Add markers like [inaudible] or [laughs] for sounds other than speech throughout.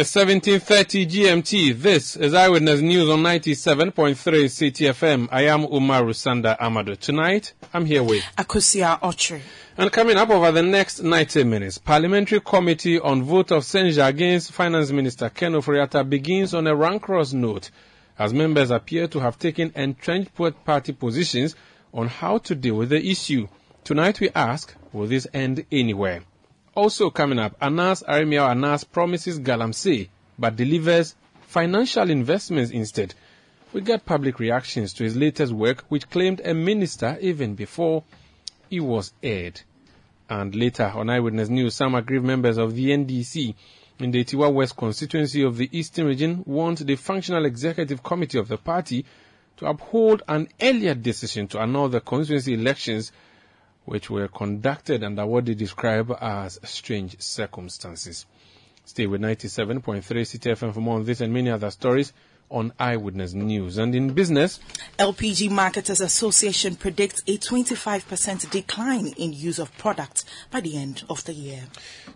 It's 1730 GMT. This is Eyewitness News on 97.3 CTFM. I am Umaru Sanda Amadu. Tonight, I'm here with Akusia Ochre. And coming up over the next 90 minutes, Parliamentary Committee on Vote of Censure against Finance Minister Ken Ofori-Atta begins on a rancorous note as members appear to have taken entrenched party positions on how to deal with the issue. Tonight we ask, will this end anywhere? Also coming up, Anas Aremeyaw Anas promises Galamsey but delivers financial investments instead. We get public reactions to his latest work, which claimed a minister even before he was aired. And later on Eyewitness News, some aggrieved members of the NDC in the Atiwa West constituency of the Eastern region want the Functional Executive Committee of the party to uphold an earlier decision to annul the constituency elections which were conducted under what they describe as strange circumstances. Stay with 97.3 CTFM for more on this and many other stories on Eyewitness News. And in business, LPG Marketers Association predicts a 25% decline in use of products by the end of the year.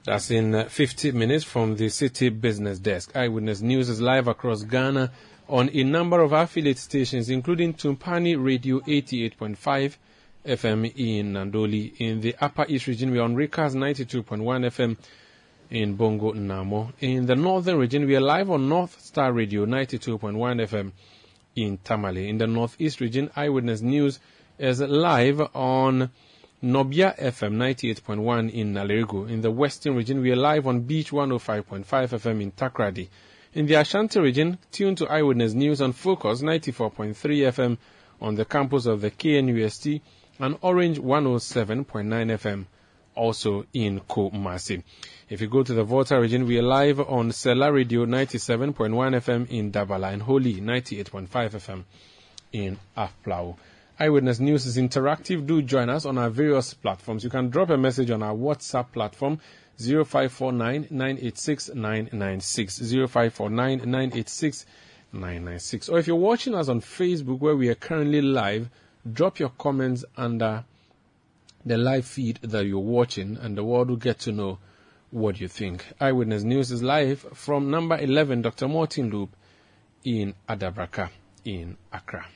That's in uh, 50 minutes from the City Business Desk. Eyewitness News is live across Ghana on a number of affiliate stations, including Tumpani Radio 88.5, FM in Nandoli. In the Upper East region, we are on Recast 92.1 FM in Bongo Namo. In the Northern region, we are live on North Star Radio 92.1 FM in Tamale. In the Northeast region, Eyewitness News is live on Nobia FM 98.1 in Nalerigu. In the Western region, we are live on Beach 105.5 FM in Takoradi. In the Ashanti region, tune to Eyewitness News on Focus 94.3 FM on the campus of the KNUST and Orange 107.9 FM also in Kumasi. If you go to the Volta region, we are live on Sela Radio 97.1 FM in Dabala and Holy 98.5 FM in Aflao. Eyewitness News is interactive. Do join us on our various platforms. You can drop a message on our WhatsApp platform 0549 986 996. 0549 986 996. Or if you're watching us on Facebook where we are currently live, drop your comments under the live feed that you're watching, and the world will get to know what you think. Eyewitness News is live from number 11, Dr. Martin Loop in Adabraka in Accra.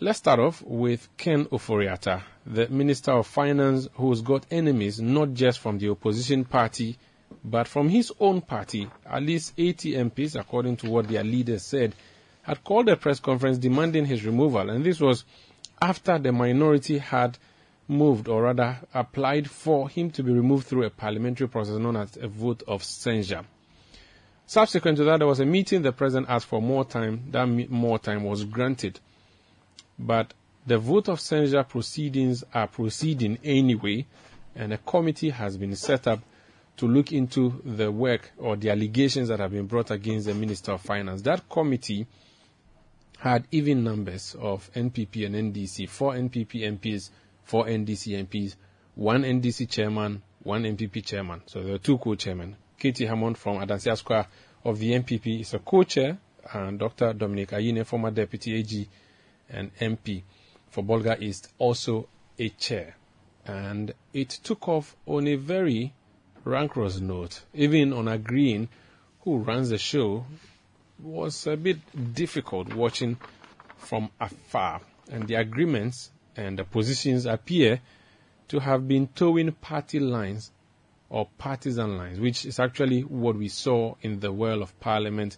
Let's start off with Ken Ofori-Atta, the Minister of Finance who's got enemies not just from the opposition party, but from his own party. At least 80 MPs, according to what their leaders said, had called a press conference demanding his removal, and this was after the minority had moved, or rather applied for him to be removed through a parliamentary process known as a vote of censure. Subsequent to that, there was a meeting. The president asked for more time. That more time was granted. But the vote of censure proceedings are proceeding anyway, and a committee has been set up to look into the work or the allegations that have been brought against the Minister of Finance. That committee had even numbers of NPP and NDC, four NPP MPs, four NDC MPs, one NDC chairman, one NPP chairman. So there are two co-chairmen. K.T. Hammond from Adansi Asokwa of the NPP is a co-chair, and Dr. Dominic Ayine, former deputy AG and MP for Bolga East, also a chair. And it took off on a very rancorous note, even on agreeing who runs the show was a bit difficult watching from afar. And the agreements and the positions appear to have been towing party lines or partisan lines, which is actually what we saw in the world of parliament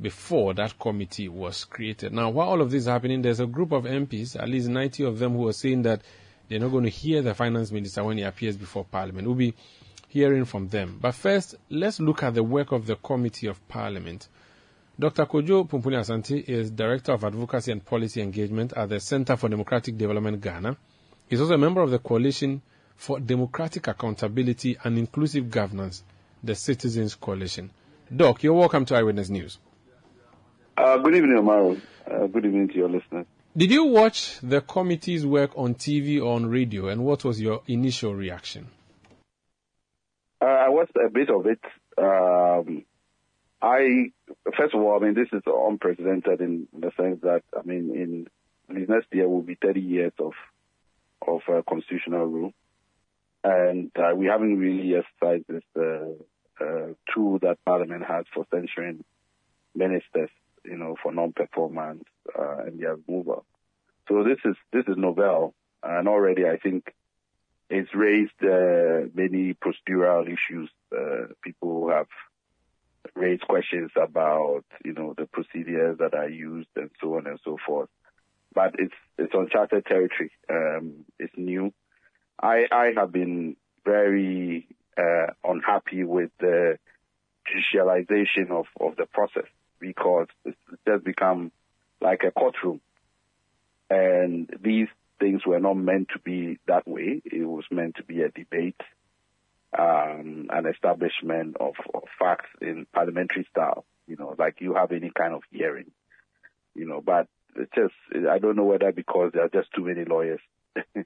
before that committee was created. Now, while all of this is happening, there's a group of MPs, at least 90 of them, who are saying that they're not going to hear the finance minister when he appears before parliament. We'll be hearing from them. But first, let's look at the work of the committee of parliament. Dr. Kojo Pumpuni Asante is Director of Advocacy and Policy Engagement at the Center for Democratic Development Ghana. He's also a member of the Coalition for Democratic Accountability and Inclusive Governance, the Citizens Coalition. Doc, you're welcome to Eyewitness News. Uh, good evening, Amaro. Uh, good evening to your listeners. Did you watch the committee's work on TV or on radio, and what was your initial reaction? Uh, I watched a bit of it. Um, I first of all, I mean, this is unprecedented in the sense that I mean, in next year will be 30 years of of uh, constitutional rule, and uh, we haven't really exercised this uh, uh, tool that Parliament has for censuring ministers, you know, for non-performance uh, and their removal. So this is this is novel, and already I think it's raised uh, many procedural issues. people have raised questions about, you know, the procedures that are used and so on and so forth. But it's it's uncharted territory. Um, it's new. I I have been very uh, unhappy with the judicialization of, of the process because it's just become like a courtroom. And these things were not meant to be that way. It was meant to be a debate um, an establishment of, of facts in parliamentary style, you know, like you have any kind of hearing, you know, but it's just, I don't know whether because there are just too many lawyers [laughs]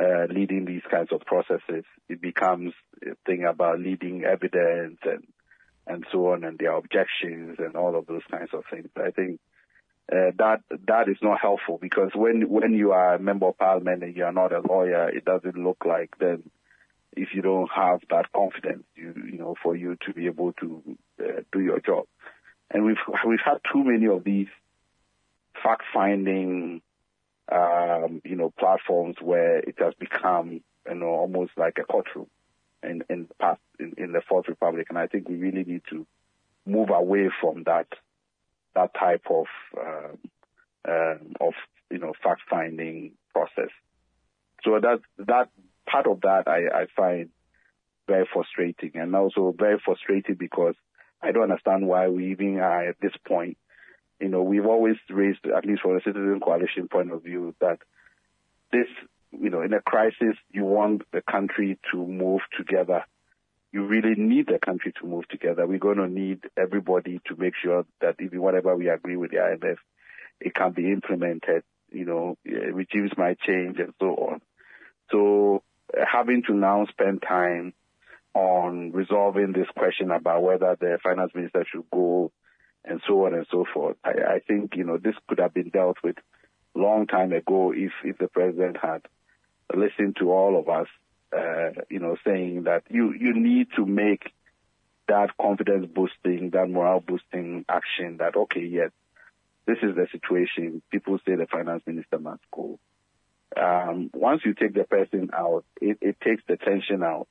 uh, leading these kinds of processes, it becomes a thing about leading evidence and, and so on and their objections and all of those kinds of things. I think uh, that that is not helpful because when when you are a member of parliament and you are not a lawyer, it doesn't look like then if you don't have that confidence, you you know, for you to be able to uh, do your job. And we've we've had too many of these fact-finding, um, you know, platforms where it has become, you know, almost like a courtroom in in the past in, in the Fourth Republic. And I think we really need to move away from that that type of um, um, of you know fact-finding process. So that that part of that I, I find very frustrating and also very frustrating because I don't understand why we even are at this point. You know, we've always raised, at least from a citizen coalition point of view, that this, you know, in a crisis, you want the country to move together. You really need the country to move together. We're going to need everybody to make sure that even whatever we agree with the IMF, it can be implemented. You know, regimes might change and so on. So having to now spend time on resolving this question about whether the finance minister should go and so on and so forth. I, I think, you know, this could have been dealt with long time ago if, if the president had listened to all of us, uh, you know, saying that you, you need to make that confidence boosting, that morale boosting action that, okay, yes, this is the situation. People say the finance minister must go um, once you take the person out, it, it takes the tension out,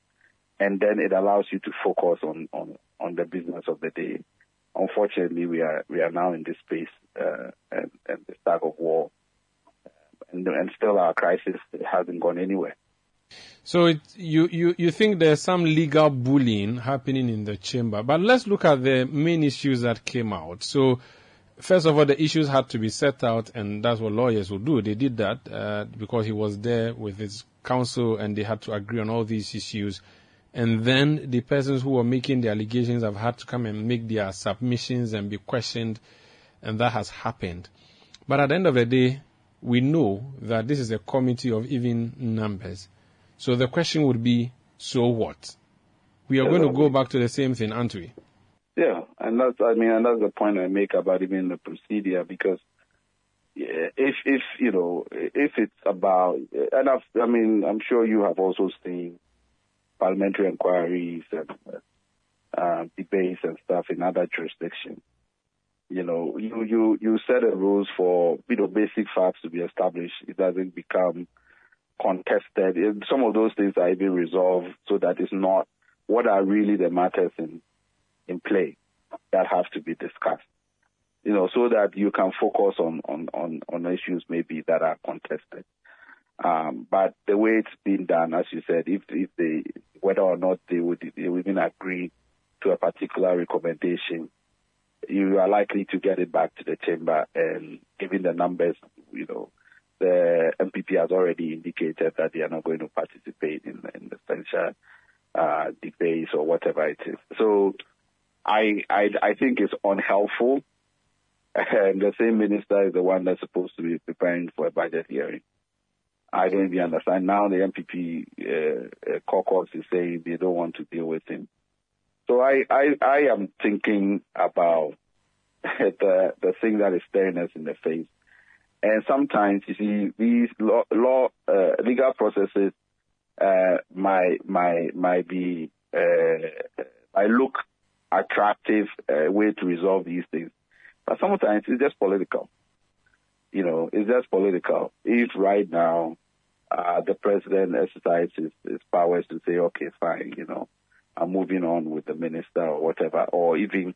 and then it allows you to focus on, on, on the business of the day. Unfortunately, we are we are now in this space uh, and, and the of war, and, and still our crisis hasn't gone anywhere. So it, you, you, you think there's some legal bullying happening in the chamber, but let's look at the main issues that came out. So First of all, the issues had to be set out, and that's what lawyers will do. They did that uh, because he was there with his counsel, and they had to agree on all these issues. And then the persons who were making the allegations have had to come and make their submissions and be questioned, and that has happened. But at the end of the day, we know that this is a committee of even numbers. So the question would be, so what? We are going to go back to the same thing, aren't we? Yeah, and that's I mean, and that's the point I make about even the procedure because if if you know if it's about and I've, I mean I'm sure you have also seen parliamentary inquiries and uh, debates and stuff in other jurisdictions. You know, you you you set the rules for you know basic facts to be established. It doesn't become contested. Some of those things are even resolved so that it's not what are really the matters in in play that have to be discussed. You know, so that you can focus on, on, on, on issues maybe that are contested. Um, but the way it's been done, as you said, if, if they, whether or not they would, they would even agree to a particular recommendation, you are likely to get it back to the chamber. And given the numbers, you know, the NPP has already indicated that they are not going to participate in, in the censure uh, debates or whatever it is. So I, I, I think it's unhelpful. And the same minister is the one that's supposed to be preparing for a budget hearing. I don't even understand. Now the NPP uh, uh, caucus is saying they don't want to deal with him. So I, I, I am thinking about [laughs] the the thing that is staring us in the face. And sometimes you see these law, law uh, legal processes uh, might might might be uh, I look attractive uh, way to resolve these things, but sometimes it's just political. You know, it's just political. If right now uh, the president exercises his powers to say, okay, fine, you know, I'm moving on with the minister or whatever, or even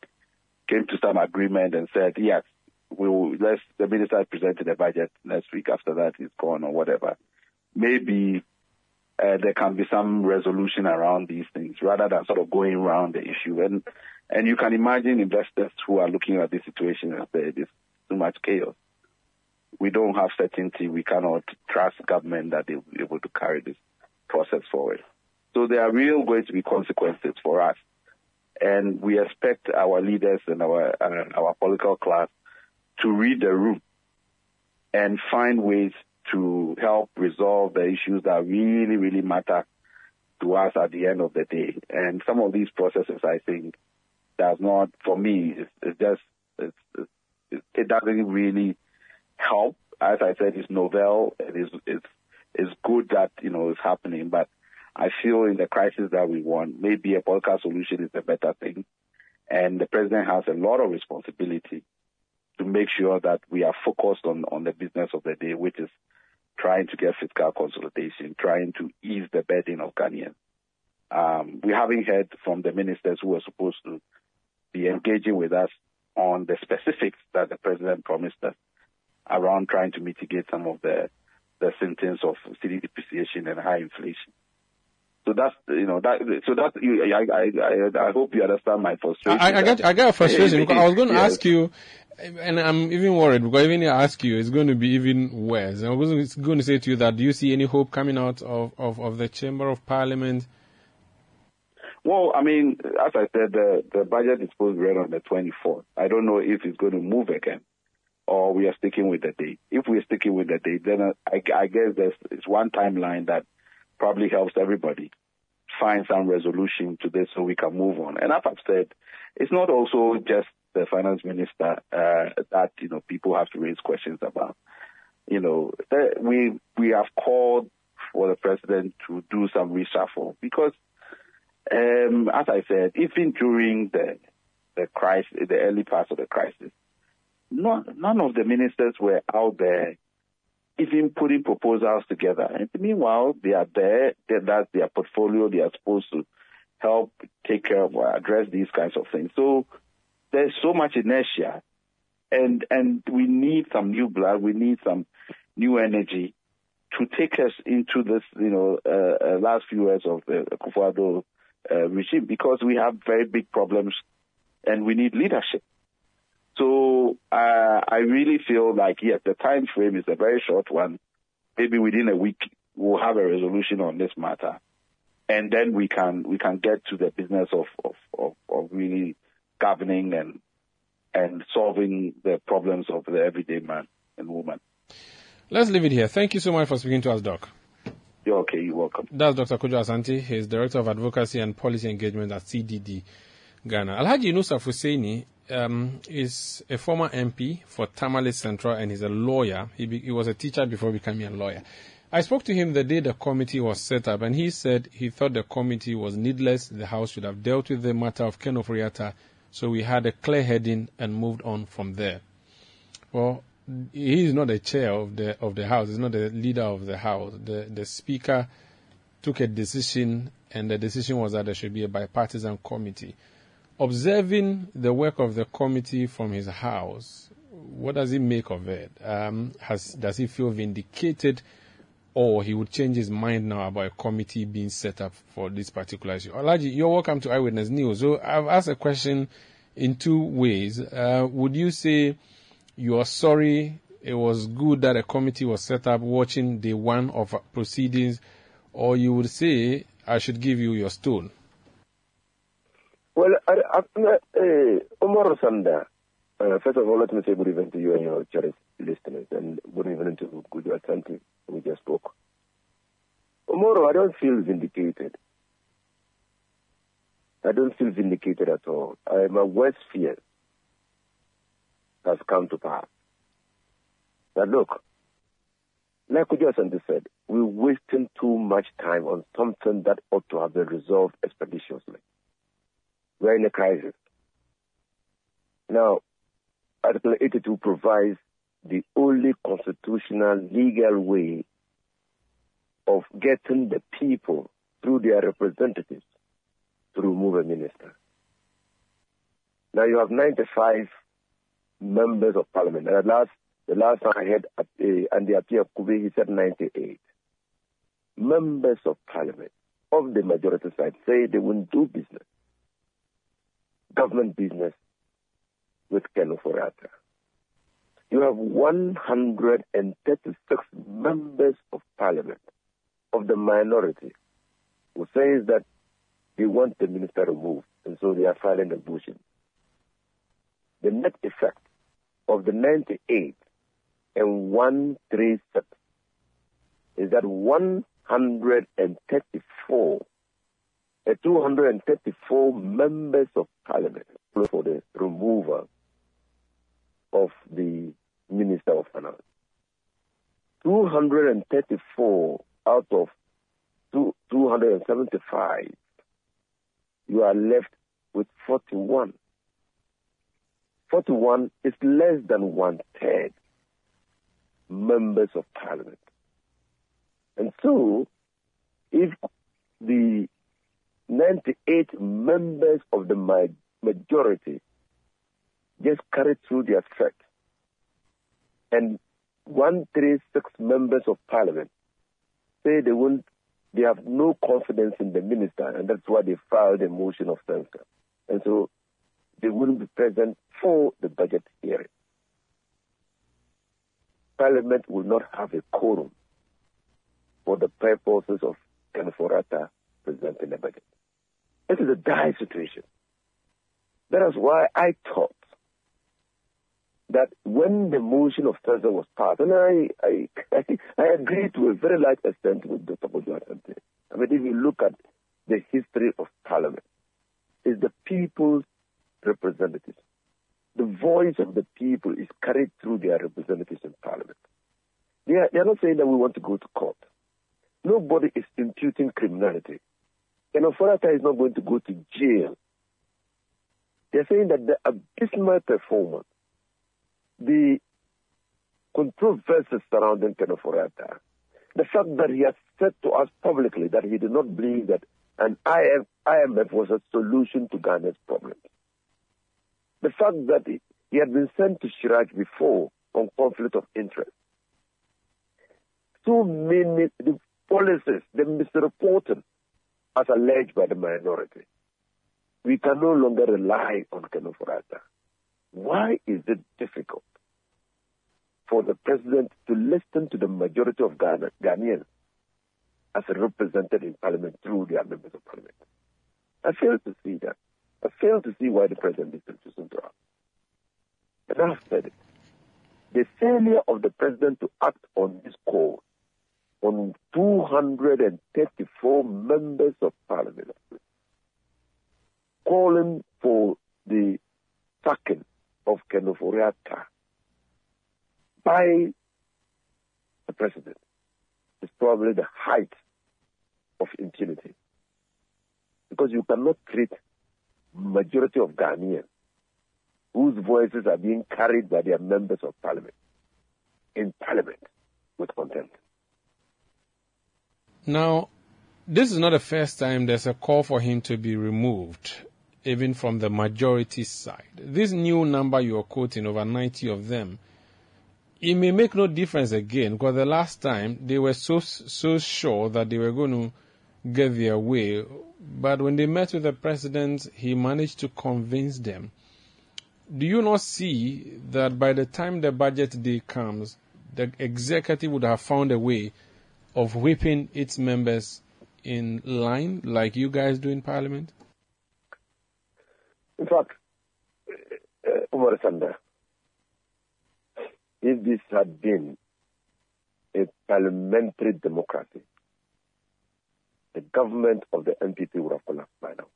came to some agreement and said, yes, we will, let's, the minister presented the budget next week. After that, he's gone or whatever. Maybe uh, there can be some resolution around these things rather than sort of going around the issue. And and you can imagine investors who are looking at this situation and say, "There's too much chaos. We don't have certainty. We cannot trust government that they will be able to carry this process forward." So there are real going to be consequences for us, and we expect our leaders and our uh, our political class to read the room and find ways to help resolve the issues that really, really matter to us at the end of the day. And some of these processes, I think, does not, for me, it's, it's just, it's, it's, it doesn't really help. As I said, it's novel. It is, it's, it's good that, you know, it's happening, but I feel in the crisis that we want, maybe a political solution is a better thing. And the president has a lot of responsibility to make sure that we are focused on, on the business of the day, which is trying to get fiscal consolidation, trying to ease the burden of Ghanaians. Um, we haven't heard from the ministers who were supposed to be engaging with us on the specifics that the president promised us around trying to mitigate some of the, the symptoms of cedi depreciation and high inflation. So that's you know that so that I I I, I hope you understand my frustration. I, I got I got a frustration. Because I was going to yes. ask you and I'm even worried because even I ask you, it's going to be even worse. I was going to say to you that do you see any hope coming out of, of, of the Chamber of Parliament? Well, I mean, as I said, the, the budget is supposed to be read on the 24th. I don't know if it's going to move again or we are sticking with the date. If we're sticking with the date, then I, I guess there's it's one timeline that probably helps everybody find some resolution to this so we can move on. And as I've said, it's not also just the finance minister uh, that you know people have to raise questions about. You know, we we have called for the president to do some reshuffle because, um, as I said, even during the the crisis, the early parts of the crisis, not, none of the ministers were out there even putting proposals together. And meanwhile, they are there, that's their portfolio, they are supposed to help take care of, or address these kinds of things. So there's so much inertia, and and we need some new blood. We need some new energy to take us into this, you know, uh, uh, last few years of the Akufo-Addo uh, regime because we have very big problems, and we need leadership. So uh, I really feel like yes, the time frame is a very short one. Maybe within a week we'll have a resolution on this matter, and then we can we can get to the business of of, of, of really governing and and solving the problems of the everyday man and woman. Let's leave it here. Thank you so much for speaking to us, Doc. You're okay. You're welcome. That's Dr. Kojo Asante. He's Director of Advocacy and Policy Engagement at CDD Ghana. Alhaji Inusah Fuseini um, is a former MP for Tamale Central and he's a lawyer. He, be, he was a teacher before becoming a lawyer. I spoke to him the day the committee was set up, and he said he thought the committee was needless. The House should have dealt with the matter of Ken Ofori-Atta so we had a clear heading and moved on from there. Well, he is not the chair of the of the house. He's not the leader of the house. The the speaker took a decision, and the decision was that there should be a bipartisan committee. Observing the work of the committee from his house, what does he make of it? Um, has does he feel vindicated, or he would change his mind now about a committee being set up for this particular issue. Alhaji, you're welcome to Eyewitness News. So I've asked a question in two ways. Uh, would you say you are sorry it was good that a committee was set up watching the one of proceedings, or you would say I should give you your stone? Well, I, I, uh, Omar Sanda, uh, first of all, let me say good evening to you and your cherished listeners, and good evening to Good Atlantic, we just spoke. Omoro, I don't feel vindicated. I don't feel vindicated at all. I, my worst fear has come to pass. Now look, like Kojo said, we're wasting too much time on something that ought to have been resolved expeditiously. We're in a crisis. Now, Article 82 provides the only constitutional legal way of getting the people through their representatives to remove a minister. Now you have 95 members of parliament. And last, the last time I heard uh, Andy Appiah Kubi, he said 98. Members of parliament of the majority side say they won't do business, government business with Ken Ofori-Atta. You have 136 members of parliament of the minority who says that they want the minister removed, and so they are filing a motion. The net effect of the 98 and 136 is that 134, uh, 234 members of parliament for the removal of the minister of finance. 234 out of two, 275, you are left with 41. 41 is less than one third members of parliament. And so, if the 98 members of the majority just carried through their threat, and 136 members of parliament say they won't, they have no confidence in the minister, and that's why they filed a motion of censure. And so they wouldn't be present for the budget hearing. Parliament will not have a quorum for the purposes of Ken Budget. This is a dire situation. That is why I thought that when the motion of censure was passed, and I, I, I, [laughs] I agree to a very large extent with Dr. Kojo I mean, if you look at the history of Parliament, it's the people's representatives. The voice of the people is carried through their representatives in Parliament. They are, they are not saying that we want to go to court. Nobody is imputing criminality. And Ofori-Atta is not going to go to jail. They're saying that the abysmal performance the controversies surrounding Ken Ofori-Atta, the fact that he has said to us publicly that he did not believe that an IMF, was a solution to Ghana's problems. The fact that he, had been sent to CHRAJ before on conflict of interest. So many the policies, the misreporting as alleged by the minority. We can no longer rely on Ken Ofori-Atta. Why is it difficult for the president to listen to the majority of Ghana, Ghanaians as represented in parliament through their members of parliament? I fail to see that. I fail to see why the president is refusing to act. And I've said it. The failure of the president to act on this call on 234 members of parliament calling for the sacking of Ken Ofori-Atta by the president is probably the height of impunity. Because you cannot treat majority of Ghanaians whose voices are being carried by their members of parliament in parliament with contempt. Now, this is not the first time there's a call for him to be removed even from the majority side. This new number you are quoting, over 90 of them, it may make no difference again because the last time they were so so sure that they were going to get their way, but when they met with the president, he managed to convince them. Do you not see that by the time the budget day comes, the executive would have found a way of whipping its members in line like you guys do in parliament? In fact, uh, uh Umar Sanda, if this had been a parliamentary democracy, the government of the NPP would have collapsed by now.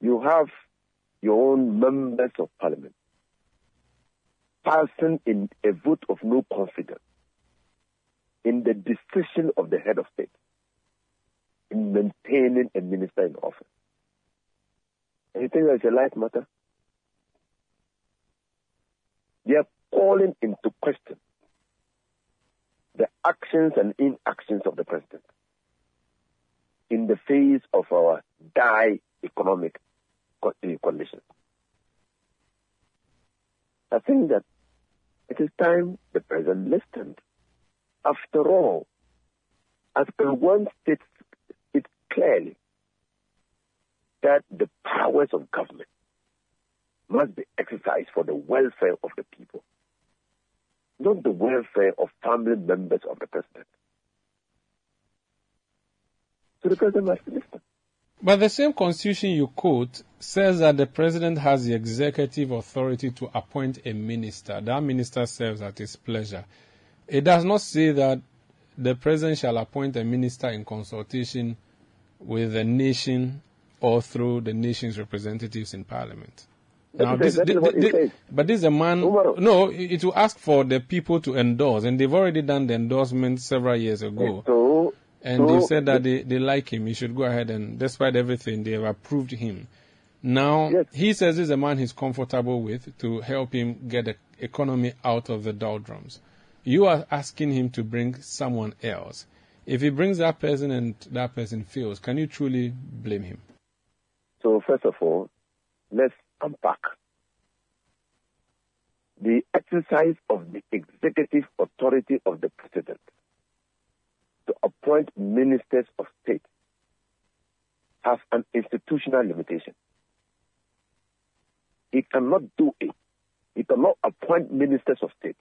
You have your own members of parliament passing in a vote of no confidence in the decision of the head of state in maintaining a minister in office. And you think that's a light matter? They are calling into question the actions and inactions of the president in the face of our dire economic eh, conditions. I think that it is time the president listened. After all, as Article 1 states it clearly that the powers of government must be exercised for the welfare of the people, not the welfare of family members of the president. So the president must listen. But the same constitution you quote says that the president has the executive authority to appoint a minister. That minister serves at his pleasure. It does not say that the president shall appoint a minister in consultation with the nation or through the nation's representatives in parliament. Now, this, this, this, but this is a man. No, it will ask for the people to endorse, and they've already done the endorsement several years ago. So, and so, they said that they, they like him. He should go ahead and, despite everything, they have approved him. Now, yes. he says this is a man he's comfortable with to help him get the economy out of the doldrums. You are asking him to bring someone else. If he brings that person and that person fails, can you truly blame him? So, first of all, let's unpack. The exercise of the executive authority of the president to appoint ministers of state has an institutional limitation. He cannot do it. He cannot appoint ministers of state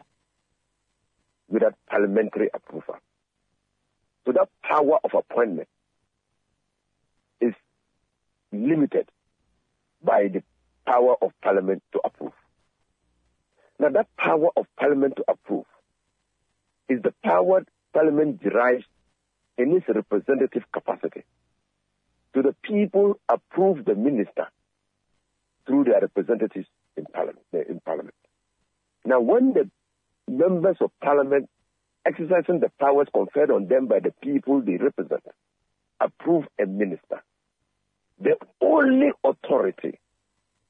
without parliamentary approval. So that power of appointment is limited by the power of parliament to approve. Now that power of parliament to approve is the power parliament derives in its representative capacity. To the people approve the minister through their representatives in parliament. In parliament. Now when the members of parliament exercising the powers conferred on them by the people they represent approve a minister, the only authority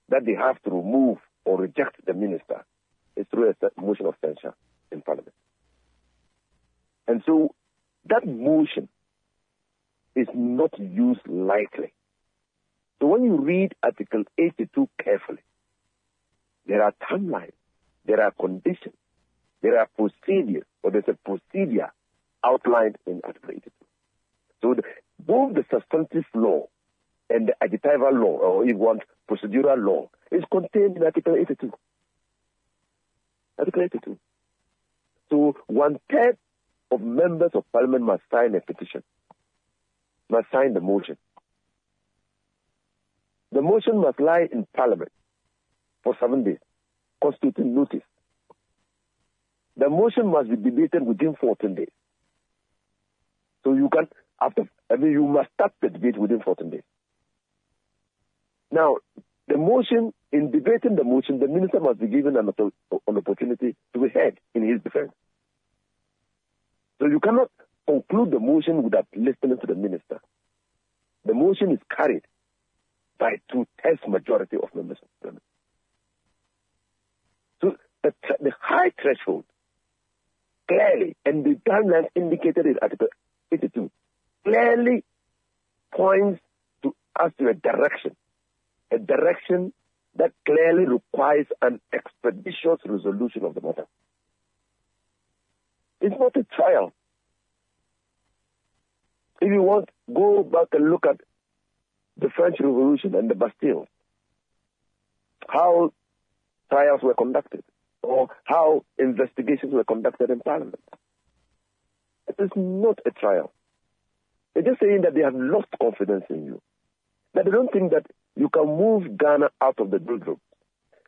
that they have to remove or reject the minister is through a motion of censure in parliament. And so that motion is not used lightly. So when you read Article 82 carefully, there are timelines, there are conditions, there are procedures, or there's a procedure outlined in Article 82. So the, both the substantive law and the adjectival law, or if you want procedural law, is contained in Article 82. Article 82. So one third of members of parliament must sign a petition, must sign the motion. The motion must lie in parliament for seven days, constituting notice. The motion must be debated within 14 days. So you can, after, I mean, you must start the debate within 14 days. Now, the motion, in debating the motion, the minister must be given an, an opportunity to be heard in his defense. So you cannot conclude the motion without listening to the minister. The motion is carried by two-thirds majority of members of parliament. So the, the high threshold clearly, and the timeline indicated in Article 82, clearly points to us to a direction a direction that clearly requires an expeditious resolution of the matter. It's not a trial. If you want, go back and look at the French Revolution and the Bastille. How trials were conducted, or how investigations were conducted in Parliament. It is not a trial. They're just saying that they have lost confidence in you. That they don't think that you can move Ghana out of the doldrum.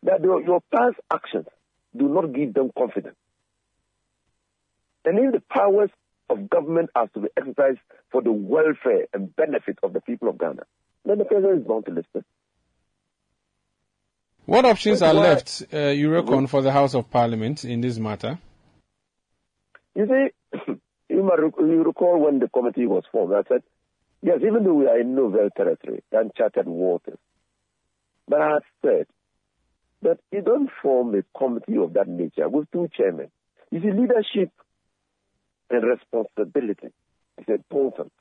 That your past actions do not give them confidence. And if the powers of government are to be exercised for the welfare and benefit of the people of Ghana, then the president is bound to listen. What options are left, uh, you reckon, mm-hmm. for the House of Parliament in this matter? You see, [coughs] you, you recall when the committee was formed, I said, yes, even though we are in novel territory, uncharted waters, but I said that you don't form a committee of that nature with two chairmen. You see, leadership and responsibility is important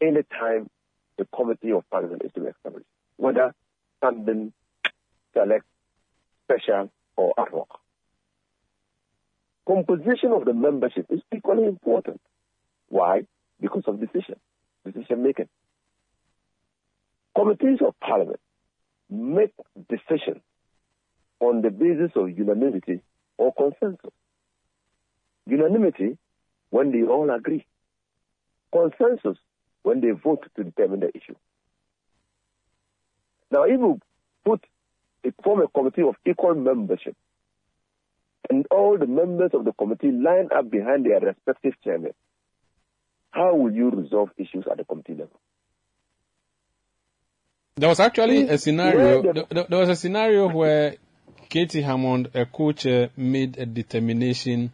anytime the committee of parliament is to be established, whether standing, select, special, or ad hoc. Composition of the membership is equally important. Why? Because of decision, decision making. Committees of parliament make decisions on the basis of unanimity or consensus. Unanimity when they all agree. Consensus when they vote to determine the issue. Now, if you put form a committee of equal membership, and all the members of the committee line up behind their respective chairmen, how will you resolve issues at the committee level? There was actually a scenario. There, there was a scenario where K.T. Hammond, a co-chair, made a determination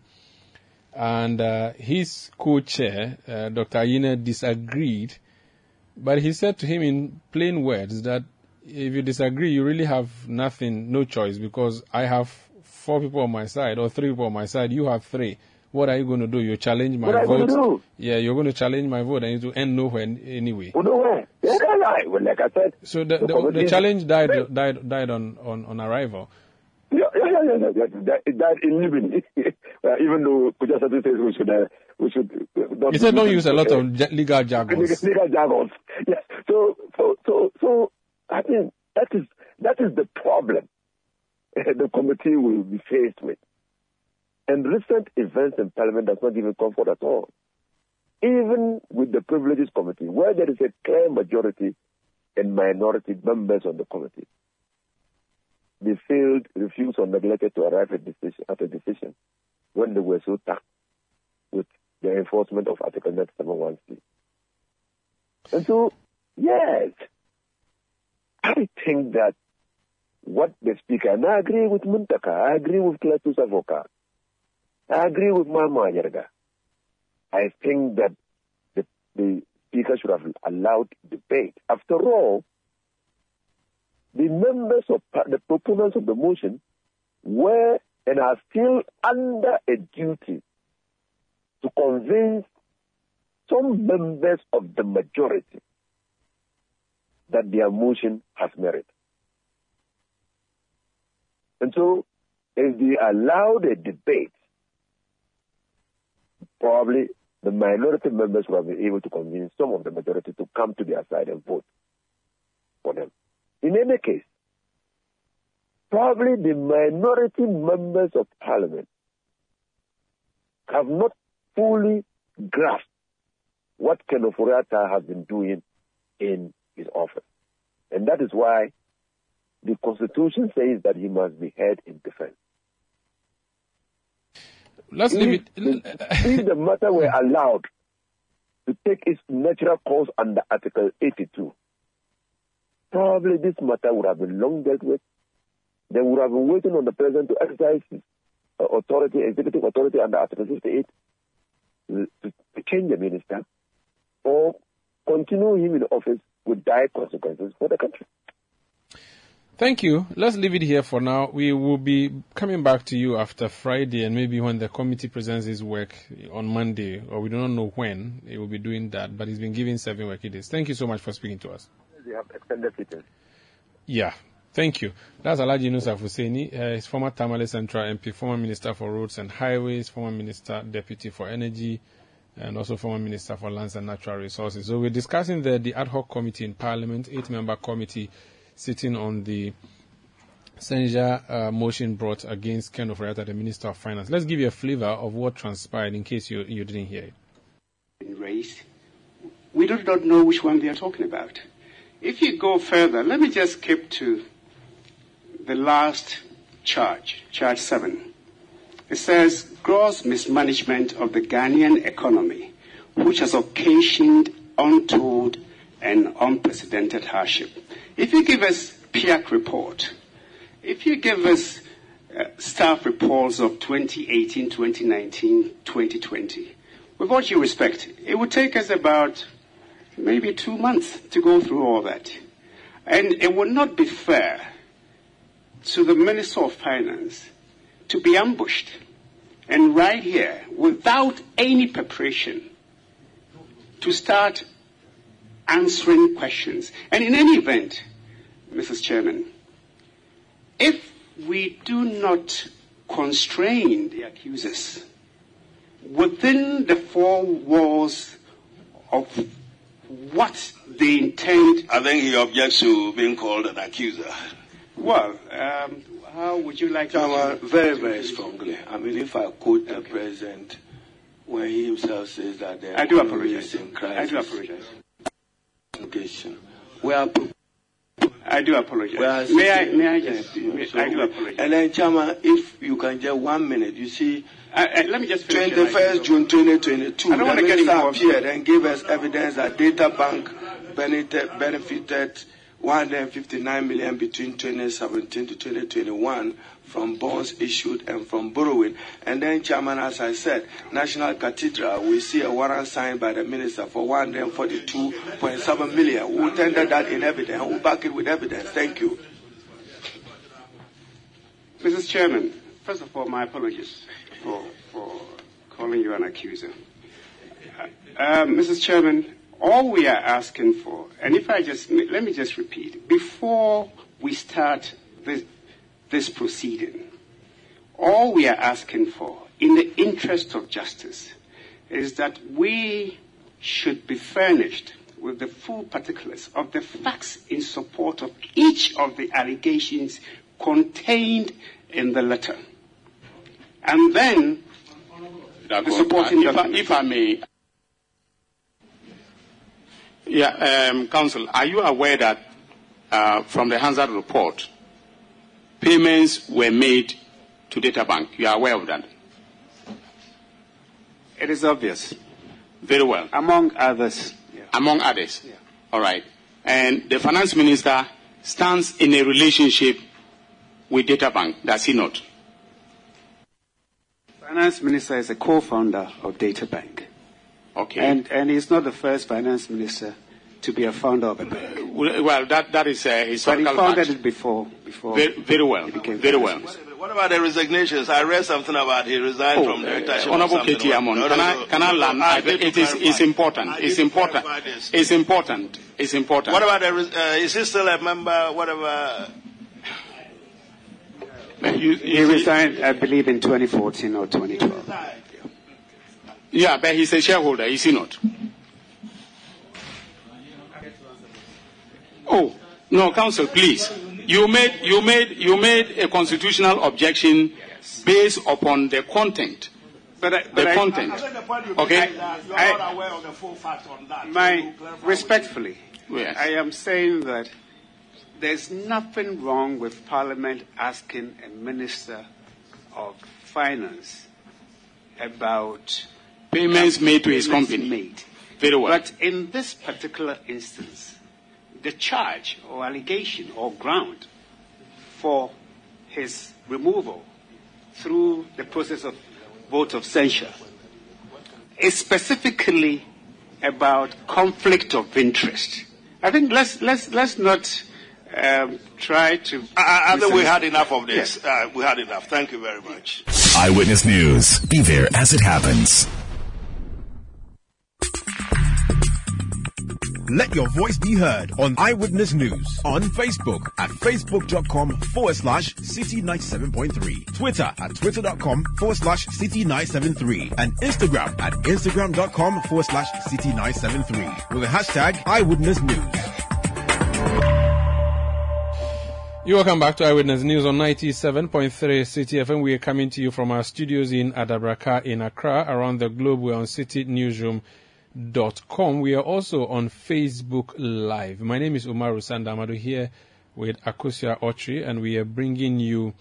and uh, his co-chair, uh, Dr. Ayine, disagreed. But he said to him in plain words that if you disagree, you really have nothing, no choice, because I have four people on my side or three people on my side. You have three. What are you going to do? You challenge my what vote. Yeah, you're going to challenge my vote, and it will end nowhere anyway. Well, nowhere. Yeah, well, like I said. So the, the, the, the challenge died died died on, on, on arrival. Yeah, yeah, yeah, yeah, yeah. That, that in living, [laughs] uh, even though Kojo Asante says we should, uh, we should. Uh, not he said don't use a lot of legal jargons. [laughs] Legal jargons. Yes. So, so, so, so, I think that is that is the problem [laughs] the committee will be faced with. And recent events in Parliament does not give it comfort at all. Even with the Privileges Committee, where there is a clear majority and minority members on the committee, they failed, refused, or neglected to arrive at, decision, at a decision when they were so tasked with the enforcement of Article 971C. And so, yes, I think that what the speaker, and I agree with Muntaka, I agree with Cletus Avoka, I agree with Mahama Ayariga. I think that the, the speaker should have allowed debate. After all, the members of the proponents of the motion were and are still under a duty to convince some members of the majority that their motion has merit. And so, if they allow the debate, probably the minority members will be able to convince some of the majority to come to their side and vote for them. In any case, probably the minority members of parliament have not fully grasped what Ken has been doing in his office. And that is why the Constitution says that he must be heard in defense. Let's if, leave it. if the matter were allowed to take its natural course under Article 82, probably this matter would have been long dealt with. They would have been waiting on the president to exercise his uh, authority, executive authority under Article 58 to, to change the minister or continue him in office with dire consequences for the country. Thank you. Let's leave it here for now. We will be coming back to you after Friday and maybe when the committee presents its work on Monday, or we do not know when it will be doing that, but it's been given seven working days. Thank you so much for speaking to us. You have extended it. Yeah. Thank you. That's Alhaji Inusah Fuseini. Uh, he's former Tamale Central MP, former Minister for Roads and Highways, former Minister Deputy for Energy, and also former Minister for Lands and Natural Resources. So we're discussing the, the ad hoc committee in Parliament, eight-member committee sitting on the censure uh, motion brought against Ken Ofori-Atta, the Minister of Finance. Let's give you a flavor of what transpired in case you, you didn't hear it. Raised. We do not know which one they are talking about. if you go further, let me just skip to the last charge, charge seven. It says gross mismanagement of the Ghanaian economy, which has occasioned untold and unprecedented hardship. If you give us PIAC report, if you give us uh, staff reports of 2018, 2019, 2020, with all due respect, it would take us about maybe two months to go through all that. And it would not be fair to the Minister of Finance to be ambushed and right here, without any preparation, to start answering questions. And in any event, Mrs. Chairman, if we do not constrain the accusers within the four walls of what they intend. I think he objects to being called an accuser. Well, um, how would you like to? very, very strongly. I mean, if I quote the president, when he himself says that the I do apologize. In crisis, I do apologize. We are. I do apologize. May I, may I just, may, so, I do apologize. And then, Chama, if you can just one minute, you see, uh, uh, let me just finish 21st June 2022, I don't want to get involved. appeared and gave us evidence that Data Bank benefited 159 million between 2017 to 2021 from bonds issued and from borrowing. And then, Chairman, as I said, National Cathedral, we see a warrant signed by the minister for 142.7 million. We'll tender that in evidence. We'll back it with evidence. Thank you. Mrs. Chairman, first of all, my apologies for, for calling you an accuser. Uh, Mrs. Chairman, all we are asking for, and if I just, let me just repeat, before we start this, this proceeding, all we are asking for, in the interest of justice, is that we should be furnished with the full particulars of the facts in support of each of the allegations contained in the letter. And then, the supporting if, I, if I may, yeah, um, Council, are you aware that uh, from the Hansard report, payments were made to Data Bank? You are aware of that? It is obvious. Very well. Among others. Yeah. Among others. Yeah. All right. And the finance minister stands in a relationship with Data Bank, does he not? Finance minister is a co-founder of Data Bank. Okay. And, and he's not the first finance minister to be a founder of a bank. Well, that, that is a historical But he founded fact. it before. before very, very well. Very well. What about the resignations? I read something about he resigned oh, from the directorship. Honorable K.T. Hammond, can, I, can I land? I, it is it's important. It's important. It's important. It's important. What about the, uh, is he still a member, whatever? You, he resigned, I believe, in 2014 or 2012. Yeah, but he's a shareholder, is he not? Oh, no, counsel, please. You made, you made, you made a constitutional objection based upon the content. But, I, but the I, content. I, okay. My, respectfully, yes. I am saying that there's nothing wrong with Parliament asking a minister of finance about payments made to his company. Made. Very well. But in this particular instance, the charge or allegation or ground for his removal through the process of vote of censure is specifically about conflict of interest. I think let's let's let's not um, try to. I, I think we had enough of this. Yes. Uh, we had enough. Thank you very much. Eyewitness News. Be there as it happens. Let your voice be heard on Eyewitness News on Facebook at facebook.com forward slash city97.3, Twitter at twitter.com forward slash city973, and Instagram at instagram.com forward slash city973 with the hashtag Eyewitness News. You welcome back to Eyewitness News on 97.3 Citi FM. We are coming to you from our studios in Adabraka in Accra. Around the globe, we're on City Newsroom com. We are also on Facebook Live. My name is Umaru Sanda Amadu here with Akosia Otri, and we are bringing you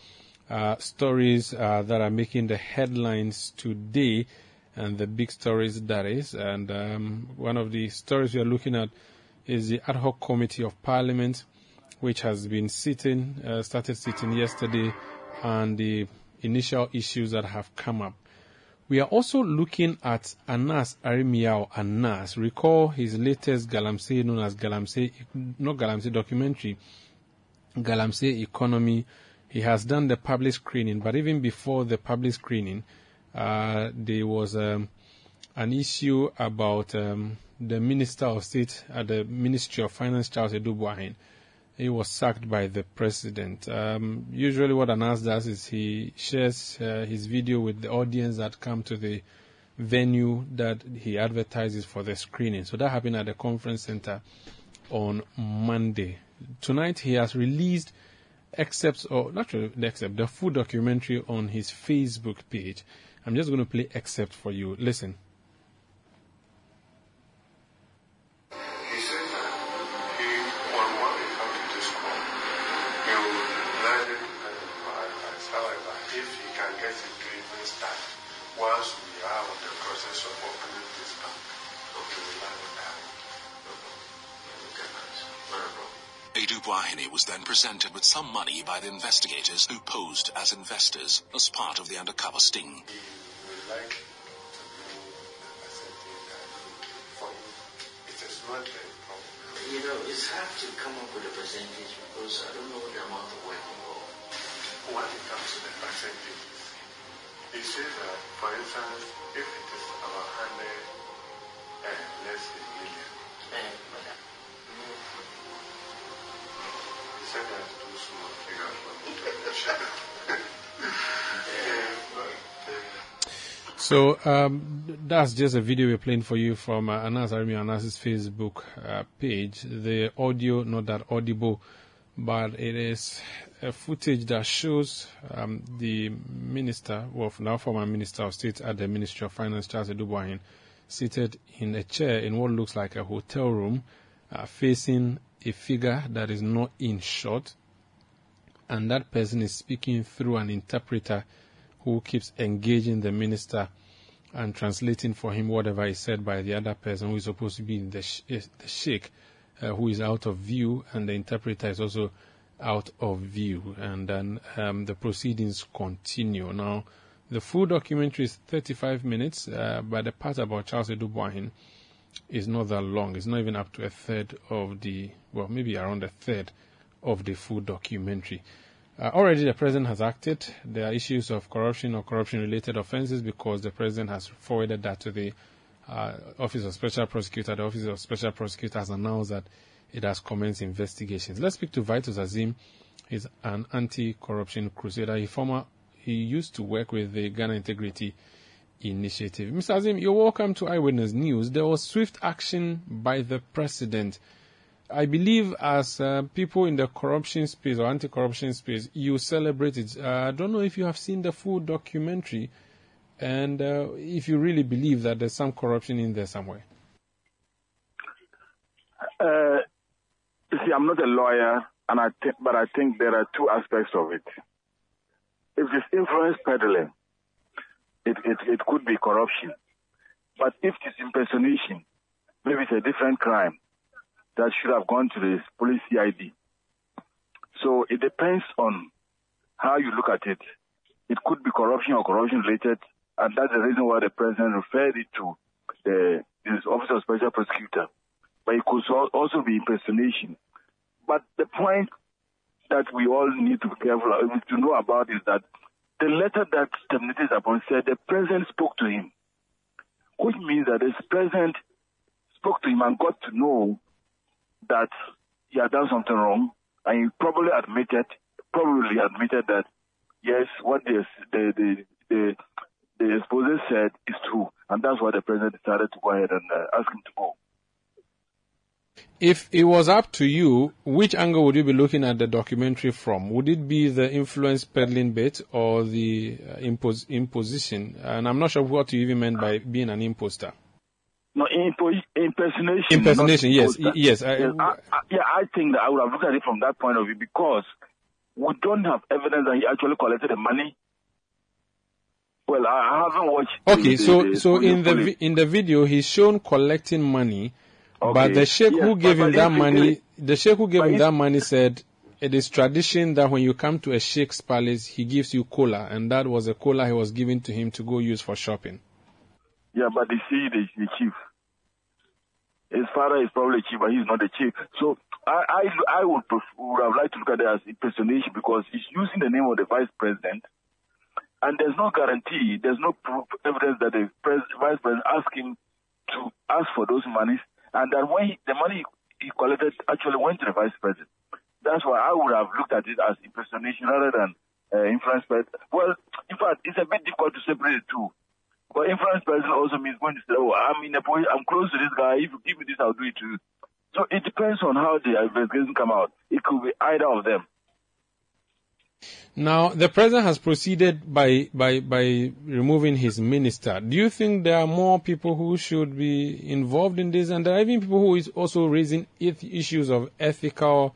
uh, stories uh, that are making the headlines today, and the big stories that is. And um, one of the stories we are looking at is the ad hoc committee of parliament, which has been sitting, uh, started sitting yesterday, and the initial issues that have come up. We are also looking at Anas Aremeyaw Anas. Recall his latest Galamsey, known as Galamsey, not Galamsey documentary, Galamsey Economy. He has done the public screening, but even before the public screening, uh, there was um, an issue about um, the Minister of State at the Ministry of Finance, Charles Adu Boahen he was sacked by the president. Um, usually, what Anas does is he shares uh, his video with the audience that come to the venue that he advertises for the screening. So that happened at the conference center on Monday. Tonight, he has released excerpts, or not the excerpt, the full documentary on his Facebook page. I'm just going to play excerpt for you. Listen. Was then presented with some money by the investigators who posed as investors as part of the undercover sting. You know, it's hard to come up with a percentage because I don't know the amount of work involved. When it comes to the percentages, he says that, for instance, if it is about 100 and less than million, Eh, Uh, So um, that's just a video we're playing for you from uh, Anas Army Anas's Facebook uh, page. The audio, not that audible, but it is a footage that shows um, the minister, well, now former minister of state at the Ministry of Finance, Charles Adu Boahen, seated in a chair in what looks like a hotel room, uh, facing a figure that is not in shot, and that person is speaking through an interpreter who keeps engaging the minister and translating for him whatever is said by the other person who is supposed to be the, sh- the sheikh, uh, who is out of view, and the interpreter is also out of view. And then um, the proceedings continue. Now, the full documentary is 35 minutes, uh, but the part about Charles Adu Boahen is not that long. It's not even up to a third of the, well, maybe around a third of the full documentary. Uh, already the president has acted. There are issues of corruption or corruption related offenses because the president has forwarded that to the uh, Office of Special Prosecutor. The Office of Special Prosecutor has announced that it has commenced investigations. Let's speak to Vitus Azeem. He's an anti-corruption crusader. He former, he used to work with the Ghana Integrity Initiative. Mr. Azeem, you're welcome to Eyewitness News. There was swift action by the president. I believe as uh, people in the corruption space or anti-corruption space, you celebrate it. Uh, I don't know if you have seen the full documentary and uh, if you really believe that there's some corruption in there somewhere. Uh, see, I'm not a lawyer, and I think, but I think there are two aspects of it. If it's influence peddling, it, it, it could be corruption. But if it's impersonation, maybe it's a different crime that should have gone to the police CID. So it depends on how you look at it. It could be corruption or corruption related, and that's the reason why the president referred it to the his office of special prosecutor. But it could also be impersonation. But the point that we all need to be careful of, to know about is that the letter that terminated upon said the president spoke to him, which means that the president spoke to him and got to know that he had done something wrong, and he probably admitted, probably admitted that yes, what the the the the, the exposé said is true, and that's why the president decided to go ahead and uh, ask him to go. If it was up to you, which angle would you be looking at the documentary from? Would it be the influence peddling bit or the uh, impos- imposition? And I'm not sure what you even meant by being an imposter. No, impo- impersonation. Impersonation, yes, y- yes, I- I, I, yeah, I think that I would have looked at it from that point of view because we don't have evidence that he actually collected the money. Well, I, I haven't watched. Okay, the- so the- so the in the in the video he's shown collecting money, but the sheikh who but- gave him but that money, the sheikh who gave him that money said it is tradition that when you come to a sheikh's palace, he gives you cola, and that was a cola he was giving to him to go use for shopping. Yeah, but they see the, the chief. His father is probably chief, but he's not the chief. So I, I, I would, would have liked to look at it as impersonation because he's using the name of the vice president, and there's no guarantee, there's no proof, evidence that the pres- vice president asked him to ask for those monies, and that when he, the money he collected actually went to the vice president. That's why I would have looked at it as impersonation rather than uh, influence. But well, in fact, it's a bit difficult to separate the two. But influence person also means going to say, oh, I'm in a point, I'm close to this guy. If you give me this, I'll do it too. So it depends on how the investigation come out. It could be either of them. Now, the president has proceeded by, by, by removing his minister. Do you think there are more people who should be involved in this? And there are even people who is also raising issues of ethical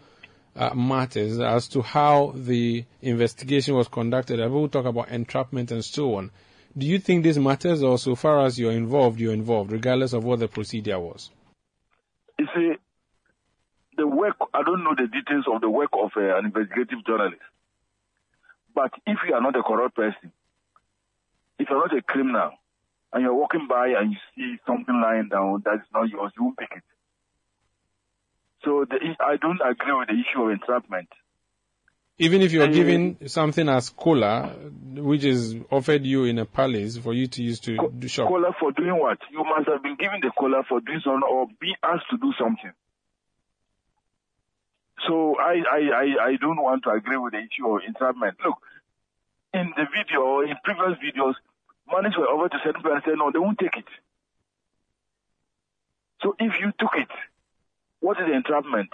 uh, matters as to how the investigation was conducted. And we'll talk about entrapment and so on. Do you think this matters or so far as you're involved, you're involved, regardless of what the procedure was? You see, the work, I don't know the details of the work of uh, an investigative journalist. But if you are not a corrupt person, if you're not a criminal, and you're walking by and you see something lying down that is not yours, you won't pick it. So the, I don't agree with the issue of entrapment. Even if you're Uh, given something as cola, which is offered you in a palace for you to use to do shop. Cola for doing what? You must have been given the cola for doing something or be asked to do something. So I, I, I, I don't want to agree with the issue of entrapment. Look, in the video or in previous videos, monies were over to certain people and said, no, they won't take it. So if you took it, what is the entrapment?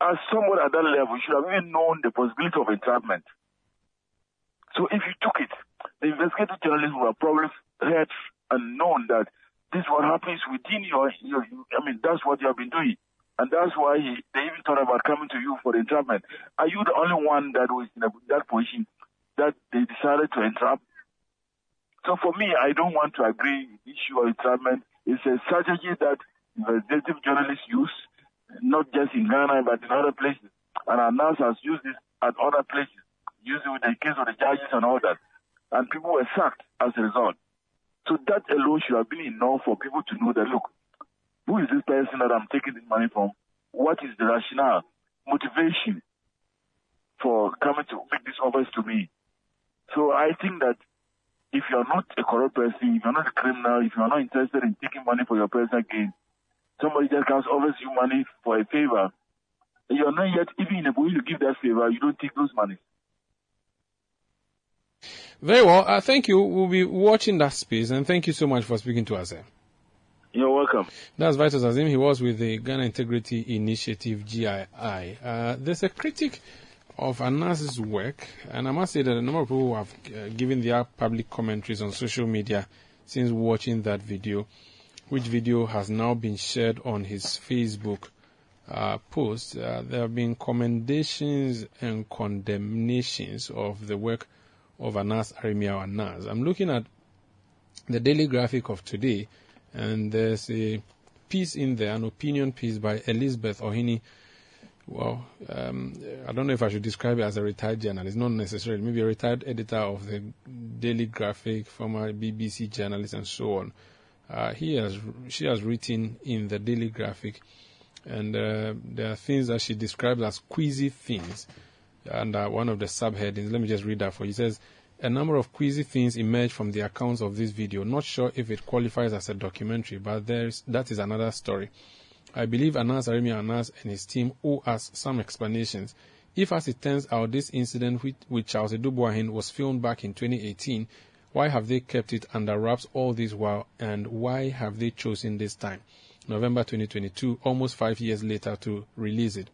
As someone at that level, you should have even known the possibility of entrapment. So if you took it, the investigative journalists would have probably heard and known that this is what happens within your, your I mean, that's what you have been doing. And that's why he, they even thought about coming to you for entrapment. Are you the only one that was in a, that position that they decided to entrap? So for me, I don't want to agree issue of entrapment. It's a strategy that investigative journalists use, not just in Ghana, but in other places. And our has used this at other places, use it with the case of the judges and all that. And people were sacked as a result. So that alone should have been enough for people to know that, look, who is this person that I'm taking this money from? What is the rationale, motivation for coming to make these offers to me? So I think that if you're not a corrupt person, if you're not a criminal, if you're not interested in taking money for your personal gain, somebody just comes offers you money for a favor, and you're not yet even in a position to give that favor, you don't take those money. Very well. Uh, thank you. We'll be watching that space, and thank you so much for speaking to us. eh. You're welcome. That's Vitus Azeem. He was with the Ghana Integrity Initiative, GII. Uh, there's a critic of Anas's work, and I must say that a number of people have uh, given their public commentaries on social media since watching that video, which video has now been shared on his Facebook uh, post. Uh, there have been commendations and condemnations of the work of Anas Aremeyaw Anas. I'm looking at the daily graphic of today, and there's a piece in there, an opinion piece by Elizabeth Ohene. Well, um, I don't know if I should describe it as a retired journalist, not necessarily, maybe a retired editor of the Daily Graphic, former BBC journalist, and so on. Uh, he has, she has written in the Daily Graphic, and uh, there are things that she describes as queasy things. Uh, one of the subheadings, let me just read that for you. It says, a number of queasy things emerge from the accounts of this video. Not sure if it qualifies as a documentary, but there's, that is another story. I believe Anas Aremeyaw Anas and his team owe us some explanations. If, as it turns out, this incident with, with Charles Adu Boahen was filmed back in 2018, why have they kept it under wraps all this while, and why have they chosen this time, November 2022, almost five years later, to release it?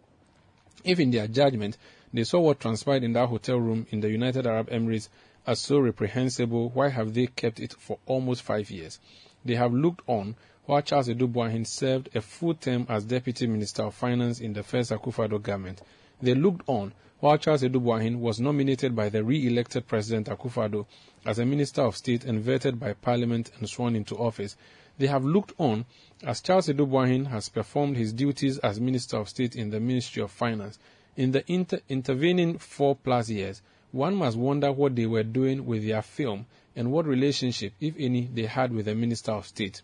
If in their judgment they saw what transpired in that hotel room in the United Arab Emirates as so reprehensible, why have they kept it for almost five years? They have looked on while Charles Adu Boahen served a full term as Deputy Minister of Finance in the first Akufo-Addo government. They looked on while Charles Adu Boahen was nominated by the re-elected President Akufo-Addo as a Minister of State and vetted by Parliament and sworn into office. They have looked on as Charles Adu Boahen has performed his duties as Minister of State in the Ministry of Finance. In the inter intervening four plus years, one must wonder what they were doing with their film and what relationship, if any, they had with the Minister of State.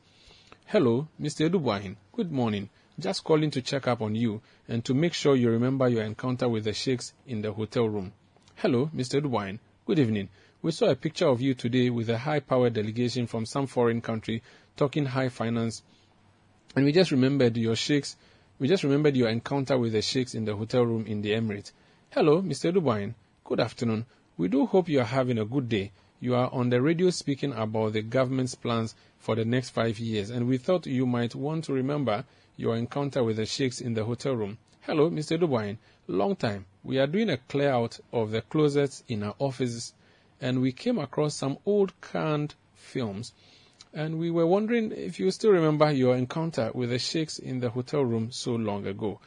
Hello, Mr. Adu Boahen. Good morning. Just calling to check up on you and to make sure you remember your encounter with the sheikhs in the hotel room. Hello, Mr. Adu Boahen. Good evening. We saw a picture of you today with a high power delegation from some foreign country talking high finance. And we just remembered your sheikhs. We just remembered your encounter with the sheikhs in the hotel room in the Emirates. Hello, Mr. Dubain. Good afternoon. We do hope you are having a good day. You are on the radio speaking about the government's plans for the next five years, and we thought you might want to remember your encounter with the sheikhs in the hotel room. Hello, Mr. Dubain. Long time. We are doing a clear out of the closets in our offices, and we came across some old canned films and we were wondering if you still remember your encounter with the sheikhs in the hotel room so long ago.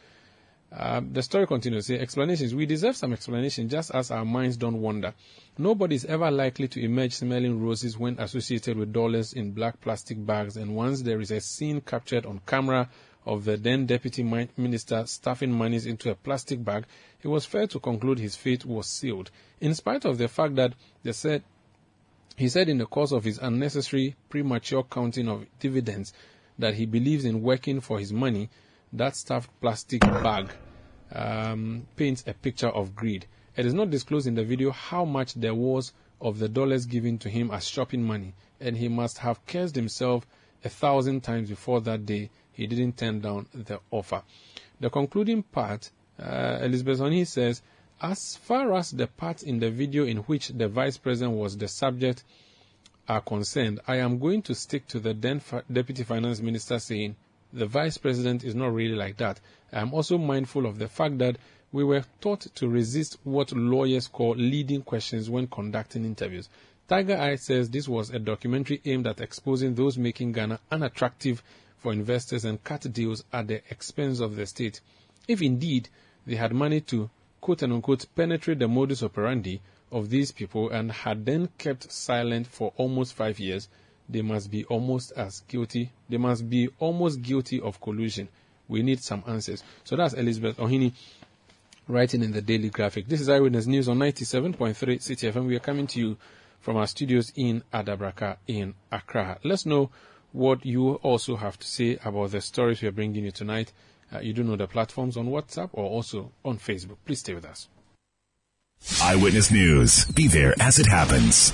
Uh, the story continues. Explanations. We deserve some explanation just as our minds don't wander. Nobody is ever likely to emerge smelling roses when associated with dollars in black plastic bags, and once there is a scene captured on camera of the then deputy minister stuffing monies into a plastic bag, it was fair to conclude his fate was sealed. In spite of the fact that the said he said in the course of his unnecessary premature counting of dividends that he believes in working for his money, that stuffed plastic bag um, paints a picture of greed. It is not disclosed in the video how much there was of the dollars given to him as shopping money, and he must have cursed himself a thousand times before that day he didn't turn down the offer. The concluding part, uh, Elizabeth Ohene says, as far as the parts in the video in which the vice president was the subject are concerned, I am going to stick to the then deputy finance minister saying the vice president is not really like that. I am also mindful of the fact that we were taught to resist what lawyers call leading questions when conducting interviews. Tiger Eye says this was a documentary aimed at exposing those making Ghana unattractive for investors and cut deals at the expense of the state. If indeed they had money to quote unquote penetrate the modus operandi of these people and had then kept silent for almost five years, they must be almost as guilty. They must be almost guilty of collusion. We need some answers. So that's Elizabeth Ohene writing in the Daily Graphic. This is Eyewitness News on 97.3 Citi FM. We are coming to you from our studios in Adabraka in Accra. Let's know what you also have to say about the stories we are bringing you tonight. Uh, you do know the platforms on WhatsApp or also on Facebook. Please stay with us. Eyewitness News. Be there as it happens.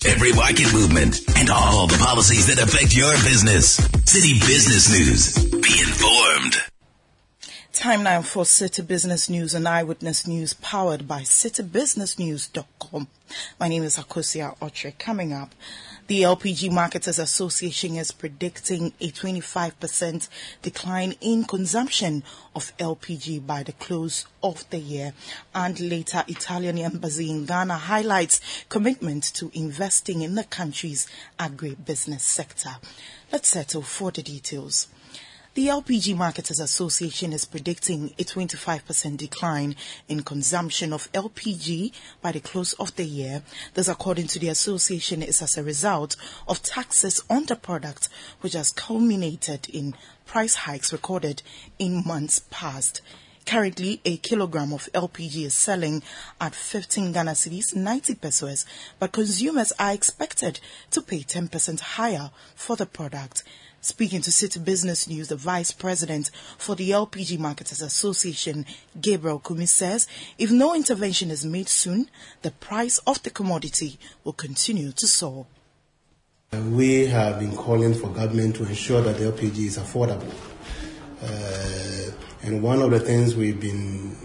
every market movement, and all the policies that affect your business. City Business News. Be informed. Time now for City Business News and Eyewitness News powered by citybusinessnews.com. My name is Akosia Otre. Coming up, the LPG Marketers Association is predicting a 25% decline in consumption of LPG by the close of the year. And later, Italian embassy in Ghana highlights commitment to investing in the country's agri-business sector. Let's settle for the details. The LPG Marketers Association is predicting a 25% decline in consumption of LPG by the close of the year. This, according to the association, is as a result of taxes on the product, which has culminated in price hikes recorded in months past. Currently, a kilogram of LPG is selling at 15 Ghana cedis, 90 pesos, but consumers are expected to pay 10% higher for the product. Speaking to City Business News, the Vice President for the LPG Marketers Association, Gabriel Kumi says if no intervention is made soon, the price of the commodity will continue to soar. We have been calling for government to ensure that the LPG is affordable. Uh, and one of the things we've been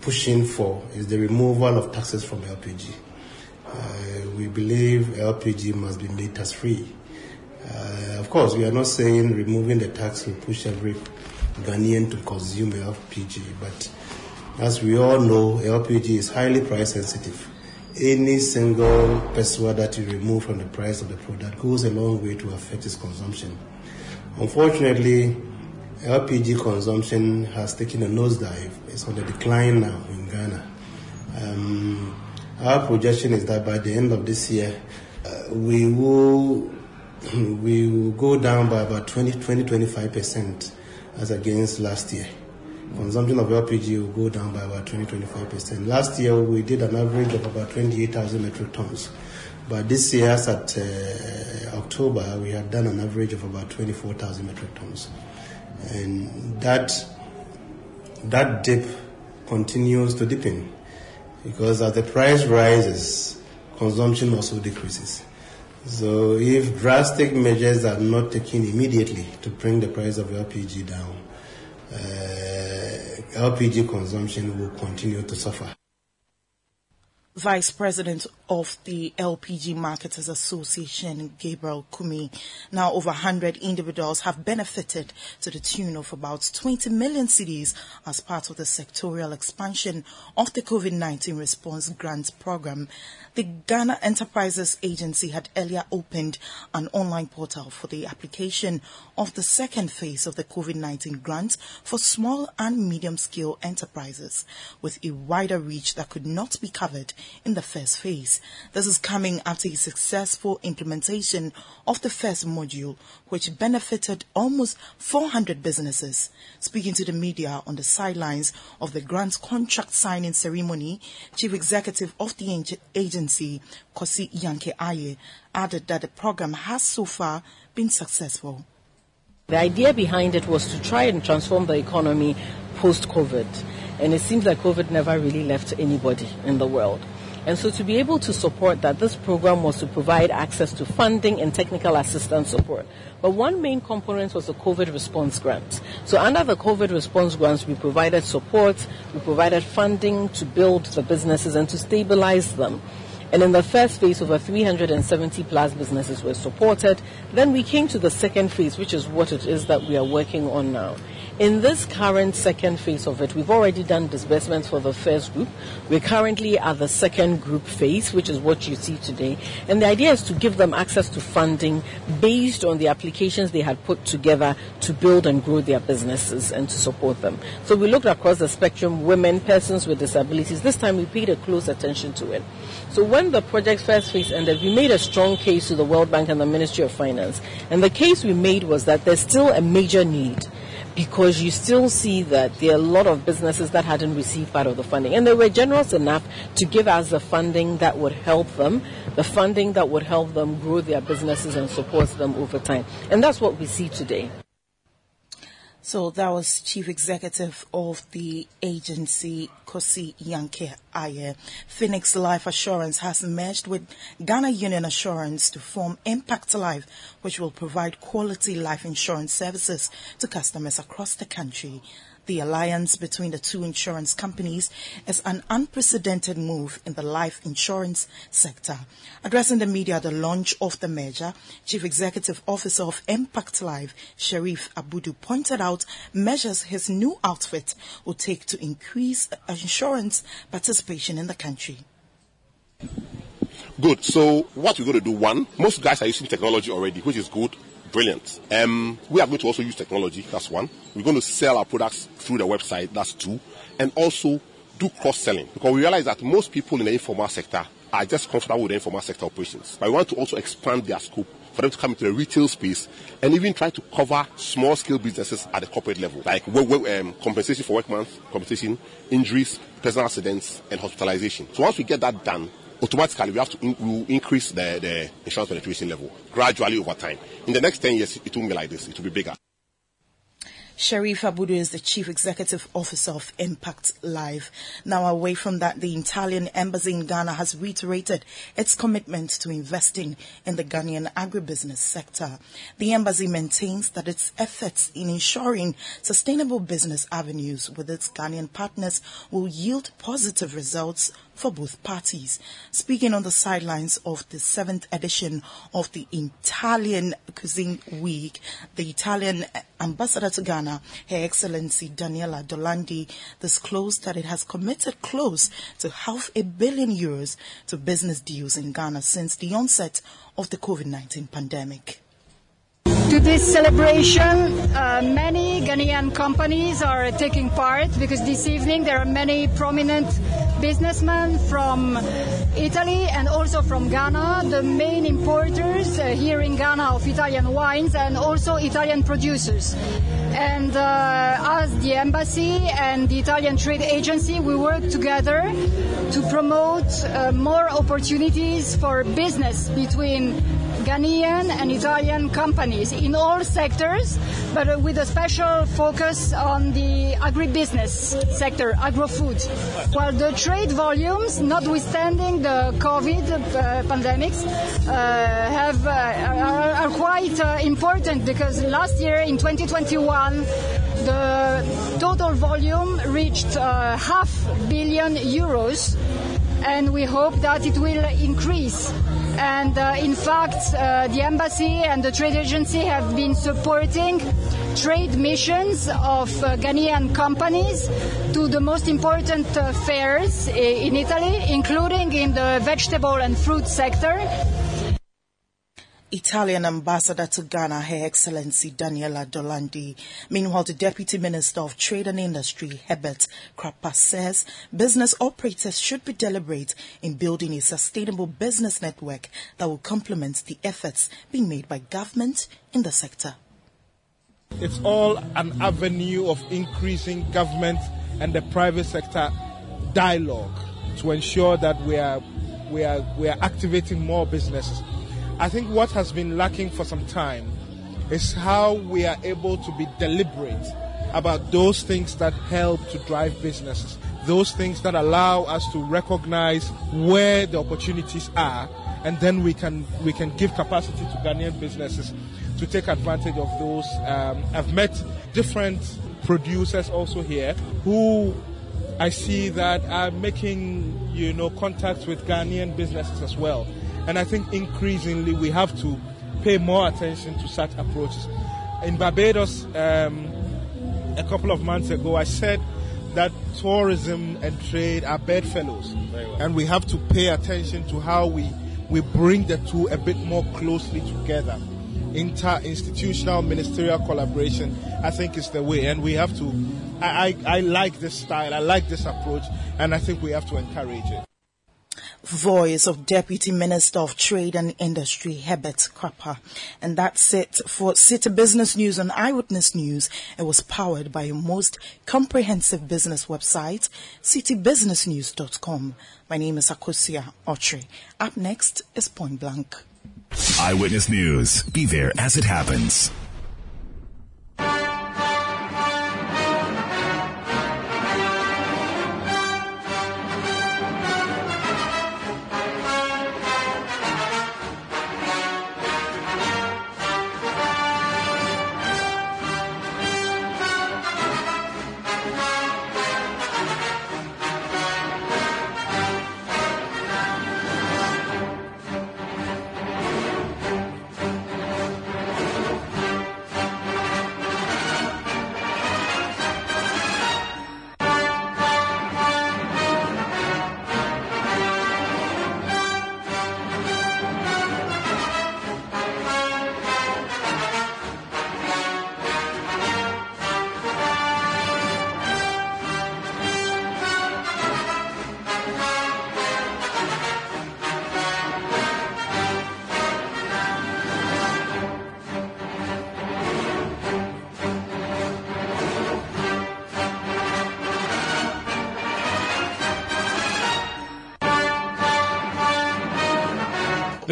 pushing for is the removal of taxes from LPG. Uh, we believe LPG must be made tax free. Uh, of course, we are not saying removing the tax will push every Ghanaian to consume LPG, but as we all know, LPG is highly price sensitive. Any single peso that you remove from the price of the product goes a long way to affect its consumption. Unfortunately, LPG consumption has taken a nosedive. It's on the decline now in Ghana. Um, our projection is that by the end of this year, uh, we will [clears throat] we will go down by about 20, 20 25 percent as against last year. Consumption of LPG will go down by about 20 25 percent. Last year we did an average of about 28,000 metric tons, but this year, as at uh, October, we had done an average of about 24,000 metric tons, and that that dip continues to deepen because as the price rises, consumption also decreases. So if drastic measures are not taken immediately to bring the price of LPG down, uh, LPG consumption will continue to suffer. Vice President of the LPG Marketers Association, Gabriel Kumi. Now, over 100 individuals have benefited to the tune of about 20 million cedis as part of the sectorial expansion of the COVID-19 response grant program. The Ghana Enterprises Agency had earlier opened an online portal for the application of the second phase of the COVID-19 grant for small and medium-scale enterprises with a wider reach that could not be covered in the first phase. This is coming after a successful implementation of the first module, which benefited almost 400 businesses. Speaking to the media on the sidelines of the grant contract signing ceremony, Chief Executive of the agency, Kosi Yankey-Ayeh, added that the program has so far been successful. The idea behind it was to try and transform the economy post COVID. And it seems that COVID never really left anybody in the world. And so to be able to support that, this program was to provide access to funding and technical assistance support. But one main component was the COVID response grant. So under the COVID response grants, we provided support, we provided funding to build the businesses and to stabilize them. And in the first phase, over 370 plus businesses were supported. Then we came to the second phase, which is what it is that we are working on now. In this current second phase of it, we've already done disbursements for the first group. We're currently at the second group phase, which is what you see today. And the idea is to give them access to funding based on the applications they had put together to build and grow their businesses and to support them. So we looked across the spectrum, women, persons with disabilities. This time we paid a close attention to it. So when the project's first phase ended, we made a strong case to the World Bank and the Ministry of Finance. And the case we made was that there's still a major need because you still see that there are a lot of businesses that hadn't received part of the funding. And they were generous enough to give us the funding that would help them, the funding that would help them grow their businesses and support them over time. And that's what we see today. So that was Chief Executive of the agency, Kosi Yankee Aye. Phoenix Life Assurance has merged with Ghana Union Assurance to form Impact Life, which will provide quality life insurance services to customers across the country. The alliance between the two insurance companies is an unprecedented move in the life insurance sector. Addressing the media at the launch of the merger, Chief Executive Officer of Impact Life, Sharif Abudu, pointed out measures his new outfit will take to increase insurance participation in the country. Good. So what we're going to do, one, most guys are using technology already, which is good brilliant. Um, we are going to also use technology. That's one. We're going to sell our products through the website. That's two. And also do cross selling because we realize that most people in the informal sector are just comfortable with the informal sector operations. But we want to also expand their scope for them to come into the retail space and even try to cover small scale businesses at the corporate level, like um, compensation for workman's compensation, injuries, personal accidents, and hospitalization. So once we get that done, automatically we have to in, we'll increase the, the insurance penetration level gradually over time. In the next 10 years, it won't be like this. It will be bigger. Sharif Abudu is the Chief Executive Officer of Impact Life. Now, away from that, the Italian Embassy in Ghana has reiterated its commitment to investing in the Ghanaian agribusiness sector. The embassy maintains that its efforts in ensuring sustainable business avenues with its Ghanaian partners will yield positive results for both parties. Speaking on the sidelines of the seventh edition of the Italian Cuisine Week, the Italian ambassador to Ghana, Her Excellency Daniela d'Orlandi, disclosed that it has committed close to half a billion euros to business deals in Ghana since the onset of the COVID-19 pandemic. To this celebration, uh, many Ghanaian companies are taking part because this evening there are many prominent businessmen from Italy and also from Ghana, the main importers uh, here in Ghana of Italian wines and also Italian producers. And uh, as the embassy and the Italian trade agency, we work together to promote uh, more opportunities for business between Ghanaian and Italian companies in all sectors, but with a special focus on the agribusiness sector, agro-food. While the trade volumes, notwithstanding the COVID uh, pandemics, uh, have, uh, are, are, quite uh, important because last year in 2021, the total volume reached uh, half billion euros and we hope that it will increase. And uh, in fact, uh, the embassy and the trade agency have been supporting trade missions of uh, Ghanaian companies to the most important fairs in Italy, including in the vegetable and fruit sector. Italian ambassador to Ghana, Her Excellency Daniela d'Orlandi. Meanwhile, the Deputy Minister of Trade and Industry, Herbert Krapa, says business operators should be deliberate in building a sustainable business network that will complement the efforts being made by government in the sector. It's all an avenue of increasing government and the private sector dialogue to ensure that we are, we are, we are activating more businesses I think what has been lacking for some time is how we are able to be deliberate about those things that help to drive businesses, those things that allow us to recognize where the opportunities are, and then we can we can give capacity to Ghanaian businesses to take advantage of those. Um, I've met different producers also here who I see that are making you know contacts with Ghanaian businesses as well. And I think increasingly we have to pay more attention to such approaches. In Barbados, um, a couple of months ago, I said that tourism and trade are bedfellows. Well. And we have to pay attention to how we, we bring the two a bit more closely together. Inter-institutional ministerial collaboration, I think, is the way. And we have to, I, I, I like this style, I like this approach, and I think we have to encourage it voice of Deputy Minister of Trade and Industry, Herbert Krapa. And that's it for City Business News and Eyewitness News. It was powered by your most comprehensive business website, citybusinessnews.com. My name is Akosia Otre. Up next is Point Blank. Eyewitness News. Be there as it happens.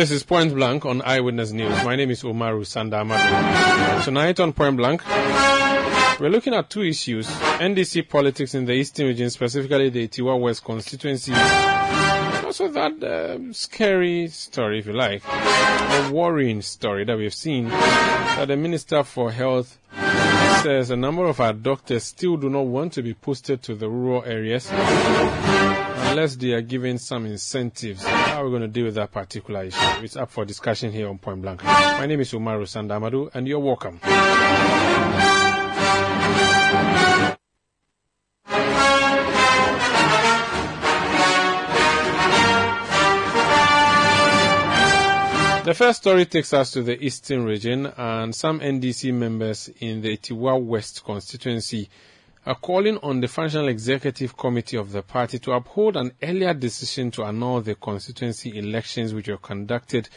This is Point Blank on Eyewitness News. My name is Umaru Sanda Amadu. Tonight on Point Blank, We're looking at two issues NDC politics in the Eastern region, specifically the Atiwa West constituency. Also, that um, scary story, if you like, a worrying story that we've seen that the Minister for Health says a number of our doctors still do not want to be posted to the rural areas unless they are given some incentives. How are we going to deal with that particular issue? It's up for discussion here on Point Blank. My name is Umaru Sanda Amadu, and you're welcome. The first story takes us to the eastern region, and some NDC members in the Atiwa West constituency are calling on the Functional Executive Committee of the party to uphold an earlier decision to annul the constituency elections which were conducted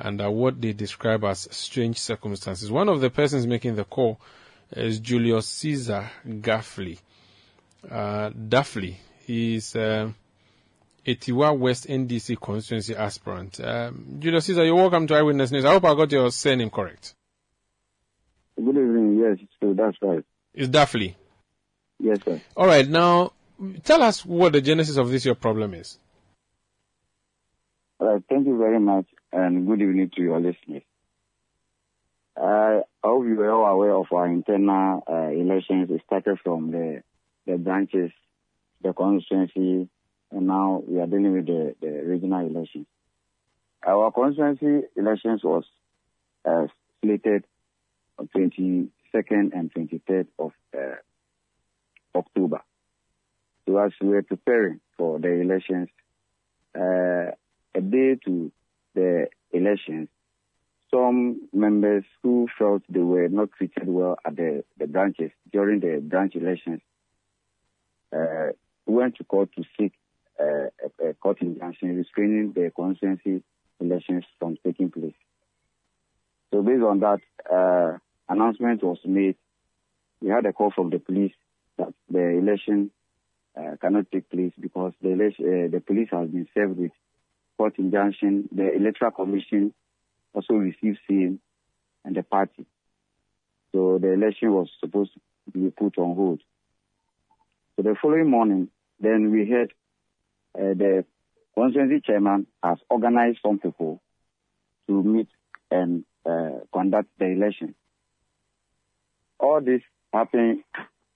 under what they describe as strange circumstances. One of the persons making the call is Julius Caesar Gaffley. Uh, Daffley. He is uh, Atiwa West NDC constituency aspirant. Um, Julius Caesar, you're welcome to Eyewitness News. I hope I got your surname correct. Good evening. Yes, so that's right. It's Daffley. Yes, sir. All right. Now, tell us what the genesis of this your problem is. All right. Thank you very much, and good evening to your listeners. Uh, I hope you are all aware of our internal uh, elections. It started from the the branches, the constituency, and now we are dealing with the, the regional elections. Our constituency elections was uh, slated on 22nd and 23rd of uh, October. So as we were preparing for the elections, uh, a day to the elections, some members who felt they were not treated well at the, the branches during the branch elections uh, went to court to seek uh, a, a, court injunction restraining the constituency elections from taking place. So based on that, uh, announcement was made. We had a call from the police that the election uh, cannot take place because the, uh, the police has been served with court injunction. The electoral commission also received same and the party. So the election was supposed to be put on hold. So the following morning, then we heard uh, the constituency chairman has organized some people to meet and uh, conduct the election. All this happened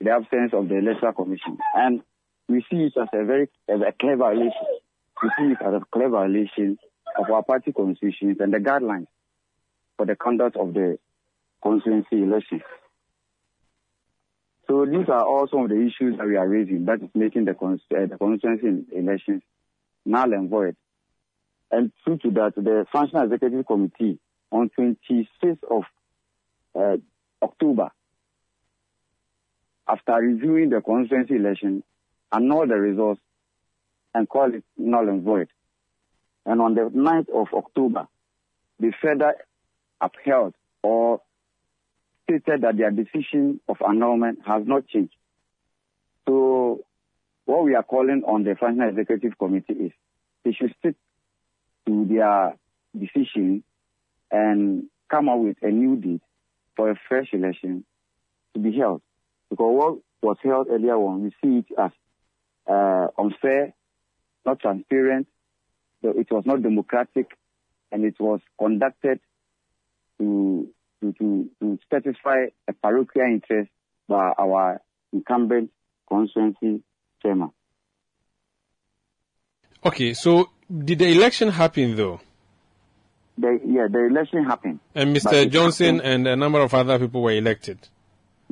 the absence of the electoral commission, and we see it as a very as a clear violation. We see it as a clear violation of our party constitutions and the guidelines for the conduct of the constituency elections. So these are all some of the issues that we are raising that is making the, uh, the constituency elections null and void. And true to that, the Functional Executive Committee on 26th of uh, October, after reviewing the constituency election, annulled the results and call it null and void. And on the 9th of October, they further upheld or stated that their decision of annulment has not changed. So what we are calling on the Functional Executive Committee is they should stick to their decision and come up with a new date for a fresh election to be held. Because what was held earlier on, we see it as uh, unfair, not transparent, so it was not democratic, and it was conducted to to, to, to satisfy a parochial interest by our incumbent constituency chairman. Okay, so did the election happen though? The, yeah, the election happened. And Mr. Johnson and a number of other people were elected?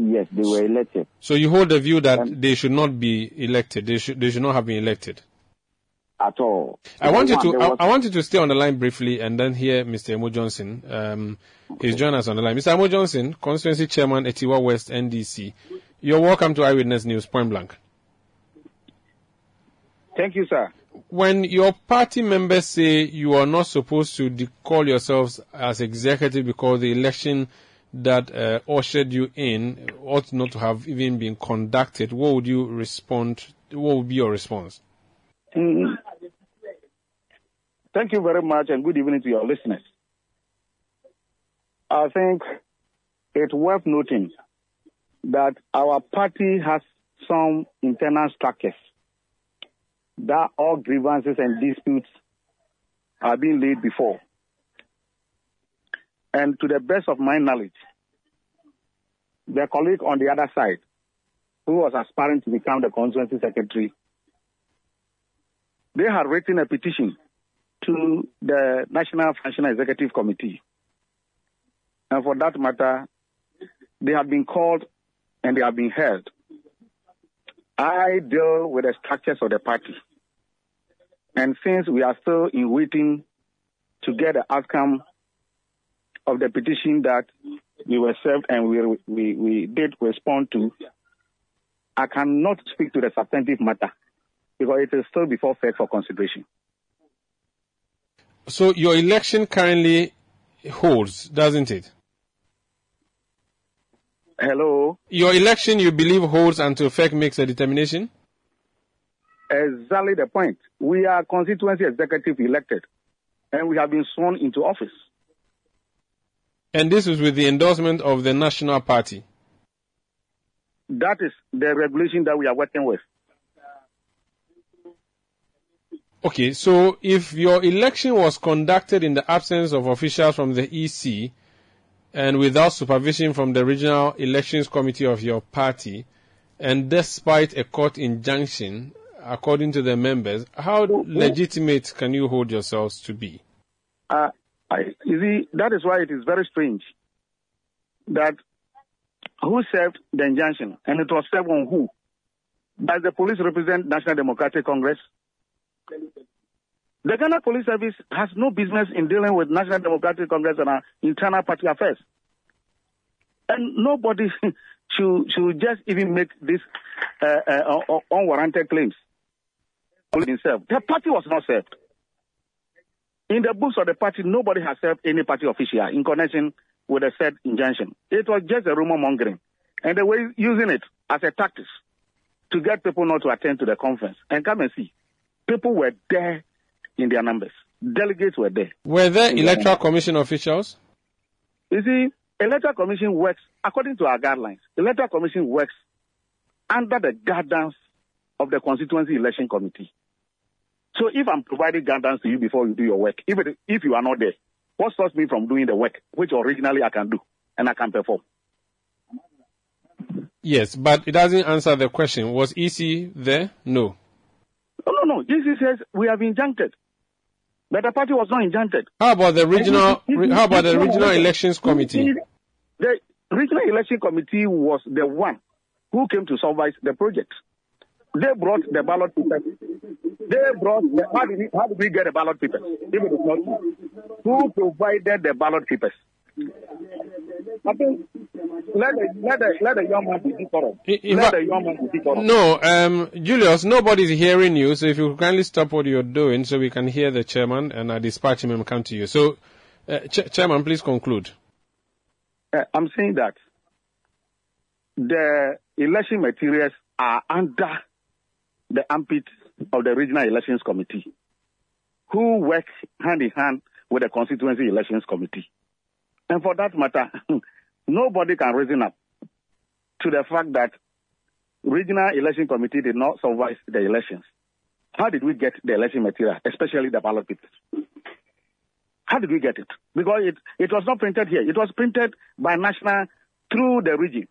Yes, they were elected. So you hold the view that um, they should not be elected, they should, they should not have been elected? At all. I want you to I, I, want you to stay on the line briefly and then hear Mr. Emo Johnson. Um, okay. He's joining us on the line. Mr. Emo Johnson, Constituency Chairman, Tiwa West NDC. You're welcome to Eyewitness News, Point Blank. Thank you, sir. When your party members say you are not supposed to call yourselves as executive because the election that uh, ushered you in ought not to have even been conducted, what would you respond? What would be your response? Mm, thank you very much, and good evening to your listeners. I think it's worth noting that our party has some internal structures that all grievances and disputes are being laid before. And to the best of my knowledge, the colleague on the other side, who was aspiring to become the constituency secretary, they had written a petition to the National Functional Executive Committee. And for that matter, they have been called and they have been heard. I deal with the structures of the party. And since we are still in waiting to get the outcome of the petition that we were served and we, we, we did respond to, I cannot speak to the substantive matter because it is still before FEC for consideration. So your election currently holds, doesn't it? Hello? Your election, you believe, holds until FEC makes a determination? Exactly the point. We are constituency executive elected, and we have been sworn into office. And this is with the endorsement of the National Party? That is the regulation that we are working with. Okay, so if your election was conducted in the absence of officials from the EC and without supervision from the regional elections committee of your party, and despite a court injunction, according to the members, how legitimate can you hold yourselves to be? Uh, I, you see, that is why it is very strange that who served the injunction, and it was served on who? Does the police represent National Democratic Congress? The Ghana Police Service has no business in dealing with National Democratic Congress and our internal party affairs. And nobody [laughs] should, should just even make these uh, uh, unwarranted claims. The party was not served. In the books of the party, nobody has served any party official in connection with the said injunction. It was just a rumor mongering. And they were using it as a tactic to get people not to attend to the conference. And come and see. People were there in their numbers. Delegates were there. Were there electoral commission officials? You see, electoral commission works according to our guidelines. Electoral commission works under the guidance of the constituency election committee. So if I'm providing guidance to you before you do your work, if, it, if you are not there, what stops me from doing the work, which originally I can do and I can perform? Yes, but it doesn't answer the question. Was EC there? No. No, no, no. EC says we have injuncted. But the party was not injuncted. How about the regional, how about the regional elections committee? The regional election committee was the one who came to supervise the project. They brought the ballot papers. They brought the, how did, we, how did we get the ballot papers? If it is not who provided the ballot papers? I think let the, let the, let the young man be decorum. Let the young man be decorum. No, um, Julius, nobody's hearing you, so if you kindly stop what you're doing so we can hear the chairman and I dispatch him and come to you. So, uh, Ch- chairman, please conclude. Uh, I'm saying that the election materials are under the armpit of the Regional Elections Committee, who work hand in hand with the Constituency Elections Committee. And for that matter, [laughs] nobody can reason up to the fact that Regional Election Committee did not supervise the elections. How did we get the election material, especially the ballot papers? How did we get it? Because it, it was not printed here. It was printed by national through the region.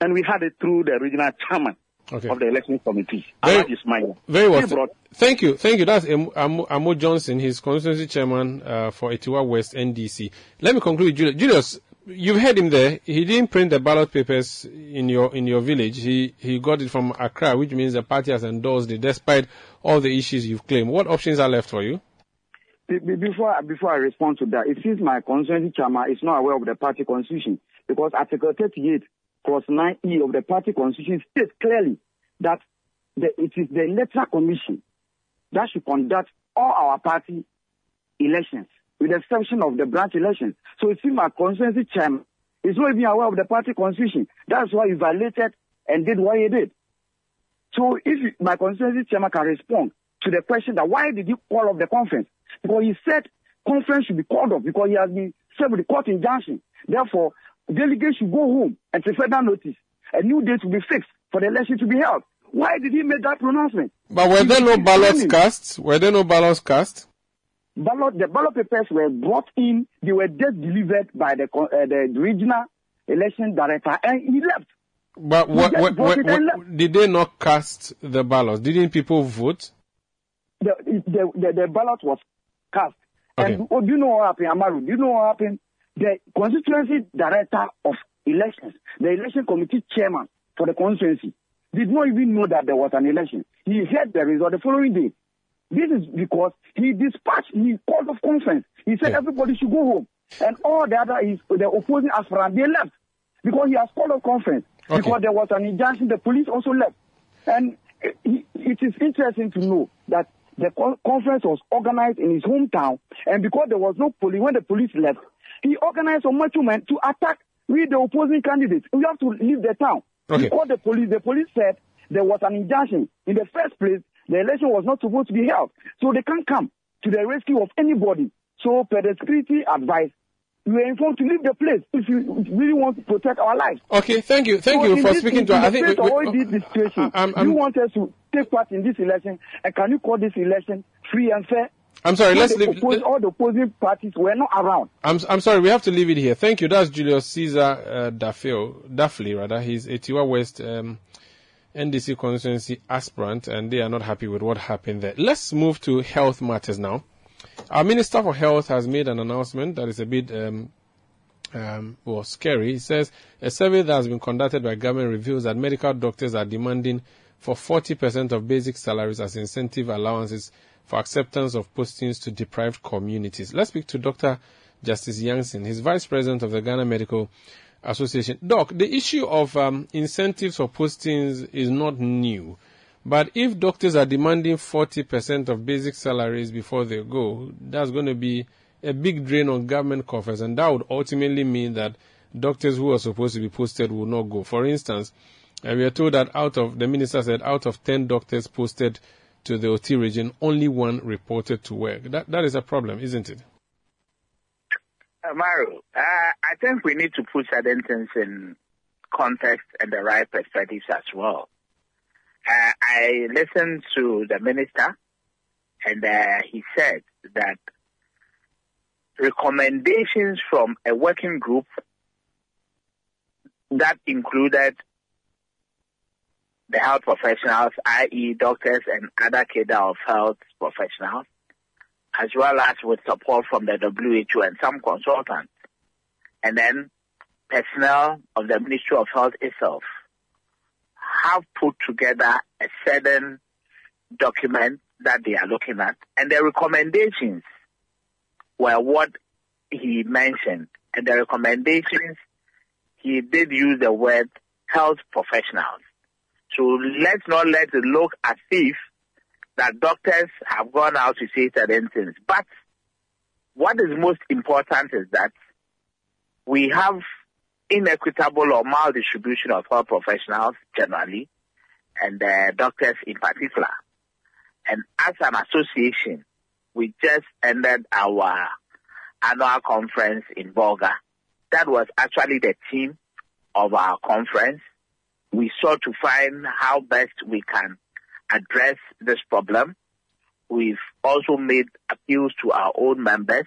And we had it through the regional chairman okay. of the election committee. Very, Ismail. very well. Brought, Thank you. Thank you. That's Amo, Amo Johnson, his constituency chairman uh, for Atiwa West NDC. Let me conclude, Julius. Julius, you've heard him there. He didn't print the ballot papers in your in your village. He he got it from Accra, which means the party has endorsed it, despite all the issues you've claimed. What options are left for you? Before before I respond to that, it seems my constituency chairman is not aware of the party constitution because Article 38 clause 9E of the party constitution states clearly that the, it is the electoral commission that should conduct all our party elections, with the exception of the branch elections. So it seems my constituency chairman is not even aware of the party constitution. That's why he violated and did what he did. So if my constituency chairman can respond to the question that why did he call off the conference? Because he said conference should be called off because he has been served with the court injunction. Therefore, delegates should go home and take further notice. a new date will be fixed for the election to be held. Why did he make that pronouncement? But were there no ballots cast? Were there no ballots cast? ballot the ballot papers were brought in they were just delivered by the uh, the regional election director and he left But what, what, what, what- did they not cast the ballots? Didn't people vote? the the the, the ballot was cast Okay. and oh, do you know what happened Umaru do you know what happened the constituency director of elections the election committee chairman for the constituency did not even know that there was an election. He heard the result the following day. This is because he dispatched he called off conference. He said everybody should go home. And all the other is the opposing aspirant they left because he has called off conference. Okay. because there was an injunction the police also left. And it, it is interesting to know that the conference was organized in his hometown, and because there was no police, when the police left, he organized some men to attack with the opposing candidates. We have to leave the town. Okay. He called the police. The police said there was an injunction. In the first place, the election was not supposed to be held, so they can't come to the rescue of anybody. So, per the security advice, we were informed to leave the place if you really want to protect our lives. Okay, thank you, thank So you for this- speaking in to us. I think we- we- all this situation, I'm- I'm- you want us to take part in this election, and can you call this election free and fair? I'm sorry, let's leave- oppos- all the opposing parties were not around. I'm, I'm sorry, we have to leave it here. Thank you. That's Julius Caesar uh, Daffeo, Daffley, rather. He's Atiwa West um, NDC constituency aspirant, and they are not happy with what happened there. Let's move to health matters now. Our Minister for Health has made an announcement that is a bit um, um, well, scary. He says a survey that has been conducted by government reveals that medical doctors are demanding for 40% of basic salaries as incentive allowances for acceptance of postings to deprived communities. Let's speak to Dr. Justice Yankson. He's Vice President of the Ghana Medical Association. Doc, the issue of um, incentives for postings is not new. But if doctors are demanding 40% of basic salaries before they go, that's going to be a big drain on government coffers, and that would ultimately mean that doctors who are supposed to be posted will not go. For instance, uh, we are told that out of, the minister said, out of 10 doctors posted to the Oti region, only one reported to work. That, that is a problem, isn't it? Uh, Maru, uh, I think we need to put certain things in context and the right perspectives as well. Uh, I listened to the minister, and uh, he said that recommendations from a working group that included the health professionals, i.e., doctors and other cadre of health professionals, as well as with support from the WHO and some consultants, and then personnel of the Ministry of Health itself have put together a certain document that they are looking at, and the recommendations were what he mentioned, and the recommendations he did use the word health professionals. So let's not let it look as if that doctors have gone out to say certain things. But what is most important is that we have inequitable or maldistribution of health professionals generally and uh, doctors in particular. And as an association, we just ended our annual conference in Bolga. That was actually the theme of our conference. We sought to find how best we can address this problem. We've also made appeals to our own members.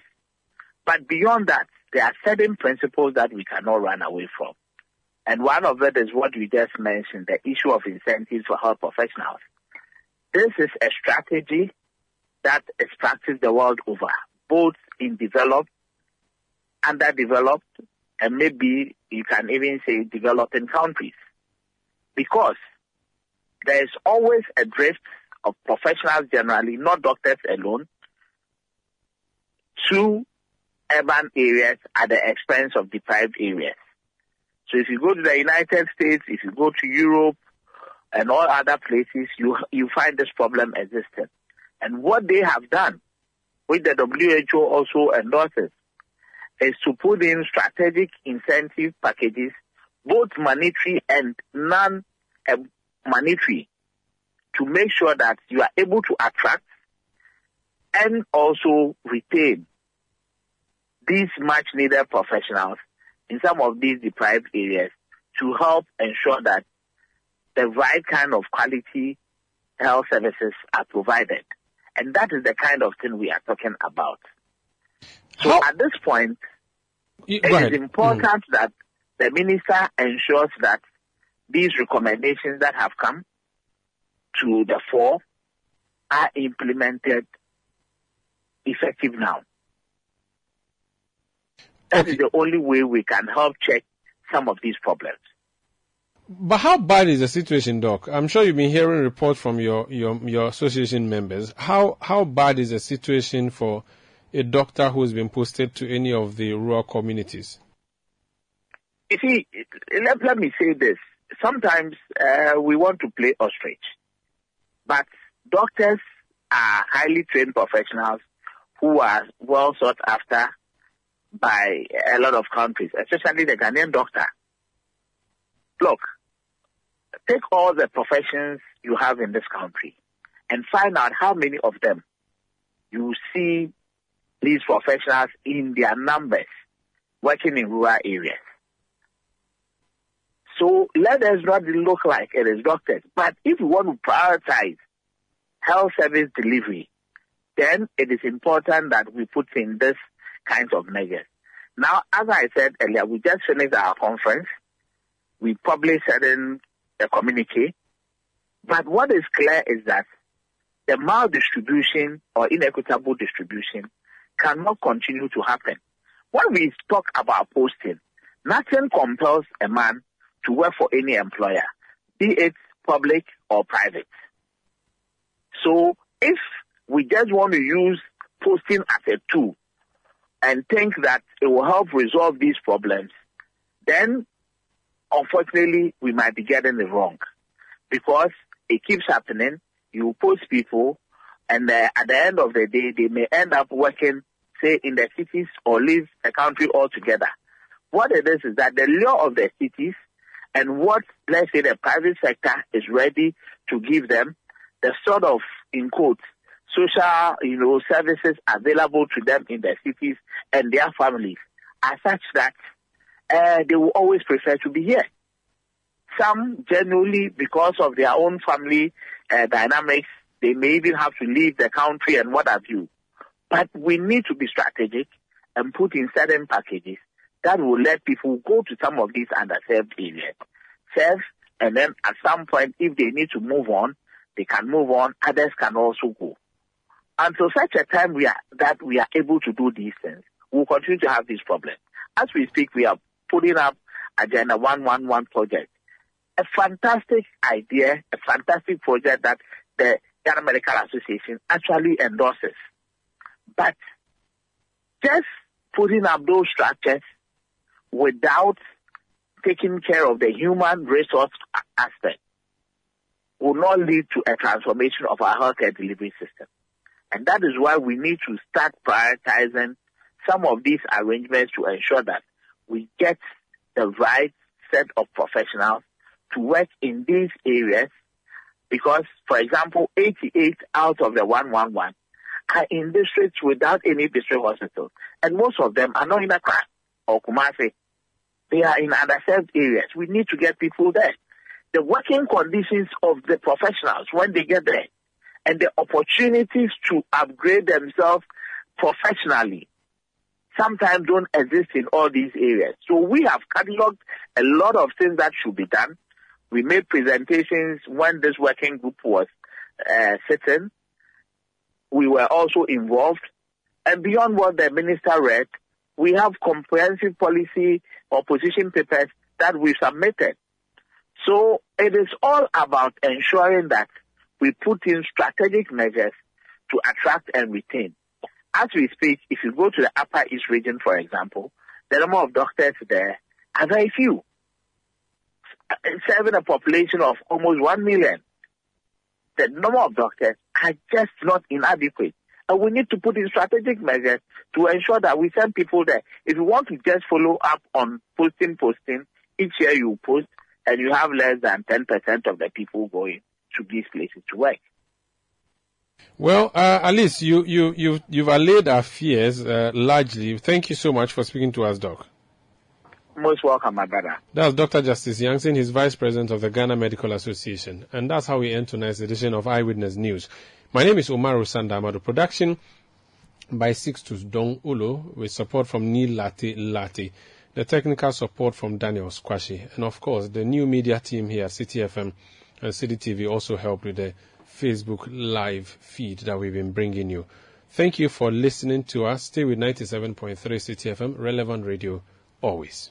But beyond that, there are certain principles that we cannot run away from. And one of it is what we just mentioned, the issue of incentives for health professionals. This is a strategy that is practiced the world over, both in developed, underdeveloped, and maybe you can even say developing countries. Because there is always a drift of professionals generally, not doctors alone, to urban areas at the expense of deprived areas. So if you go to the United States, if you go to Europe and all other places, you you find this problem existing. And what they have done, which the WHO also endorses, is to put in strategic incentive packages, both monetary and non-monetary, to make sure that you are able to attract and also retain these much needed professionals in some of these deprived areas to help ensure that the right kind of quality health services are provided. And that is the kind of thing we are talking about. So How? at this point, it is important mm. that the minister ensures that these recommendations that have come to the fore are implemented effective now. That okay. is the only way we can help check some of these problems. But how bad is the situation, Doc? I'm sure you've been hearing reports from your, your, your association members. How, how bad is the situation for a doctor who's been posted to any of the rural communities? You see, let, let me say this. Sometimes uh, we want to play ostrich, but doctors are highly trained professionals who are well sought after by a lot of countries, especially the Ghanaian doctor. Look, take all the professions you have in this country and find out how many of them you see these professionals in their numbers working in rural areas. So let us not look like it is doctors. But if we want to prioritize health service delivery, then it is important that we put in this kind of measures. Now, as I said earlier, we just finished our conference. We published certain a communique. But what is clear is that the maldistribution or inequitable distribution cannot continue to happen. When we talk about posting, nothing compels a man to work for any employer, be it public or private. So if we just want to use posting as a tool and think that it will help resolve these problems, then unfortunately, we might be getting it wrong because it keeps happening. You post people, and uh, at the end of the day, they may end up working, say, in the cities or leave the country altogether. What it is is that the law of the cities and what, let's say, the private sector is ready to give them, the sort of, in quotes, social, you know, services available to them in their cities and their families are such that uh, they will always prefer to be here. Some generally, because of their own family uh, dynamics, they may even have to leave the country and what have you. But we need to be strategic and put in certain packages that will let people go to some of these underserved areas, serve, and then at some point, if they need to move on, they can move on. Others can also go. Until such a time we are, that we are able to do these things, we'll continue to have this problem. As we speak, we are putting up Agenda 111 project. A fantastic idea, a fantastic project that the Ghana Medical Association actually endorses. But just putting up those structures without taking care of the human resource aspect will not lead to a transformation of our healthcare delivery system. And that is why we need to start prioritizing some of these arrangements to ensure that we get the right set of professionals to work in these areas because, for example, 88 out of the 111 are in districts without any district hospital. And most of them are not in Accra or Kumasi. They are in underserved areas. We need to get people there. The working conditions of the professionals when they get there and the opportunities to upgrade themselves professionally sometimes don't exist in all these areas. So we have cataloged a lot of things that should be done. We made presentations when this working group was uh, sitting. We were also involved. And beyond what the minister read, we have comprehensive policy or position papers that we submitted. So it is all about ensuring that we put in strategic measures to attract and retain as we speak, if you go to the Upper East region, for example, the number of doctors there are very few, serving a population of almost one million. The number of doctors are just not inadequate. And we need to put in strategic measures to ensure that we send people there. If you want to just follow up on posting, posting, each year you post, and you have less than 10% of the people going to these places to work. Well, uh, Alice, you, you, you've, you've allayed our fears uh, largely. Thank you so much for speaking to us, Doc. most welcome, my brother. That's Dr. Justice Yankson, he's Vice President of the Ghana Medical Association. And that's how we end tonight's edition of Eyewitness News. My name is Umaru Sanda Amadu. Production by Sixtus Dong Ulo with support from Neil Lati Lati. The technical support from Daniel Squashi. And of course, the new media team here at City FM and City TV also helped with the Facebook live feed that we've been bringing you. Thank you for listening to us. Stay with 97.3 City FM, relevant radio always.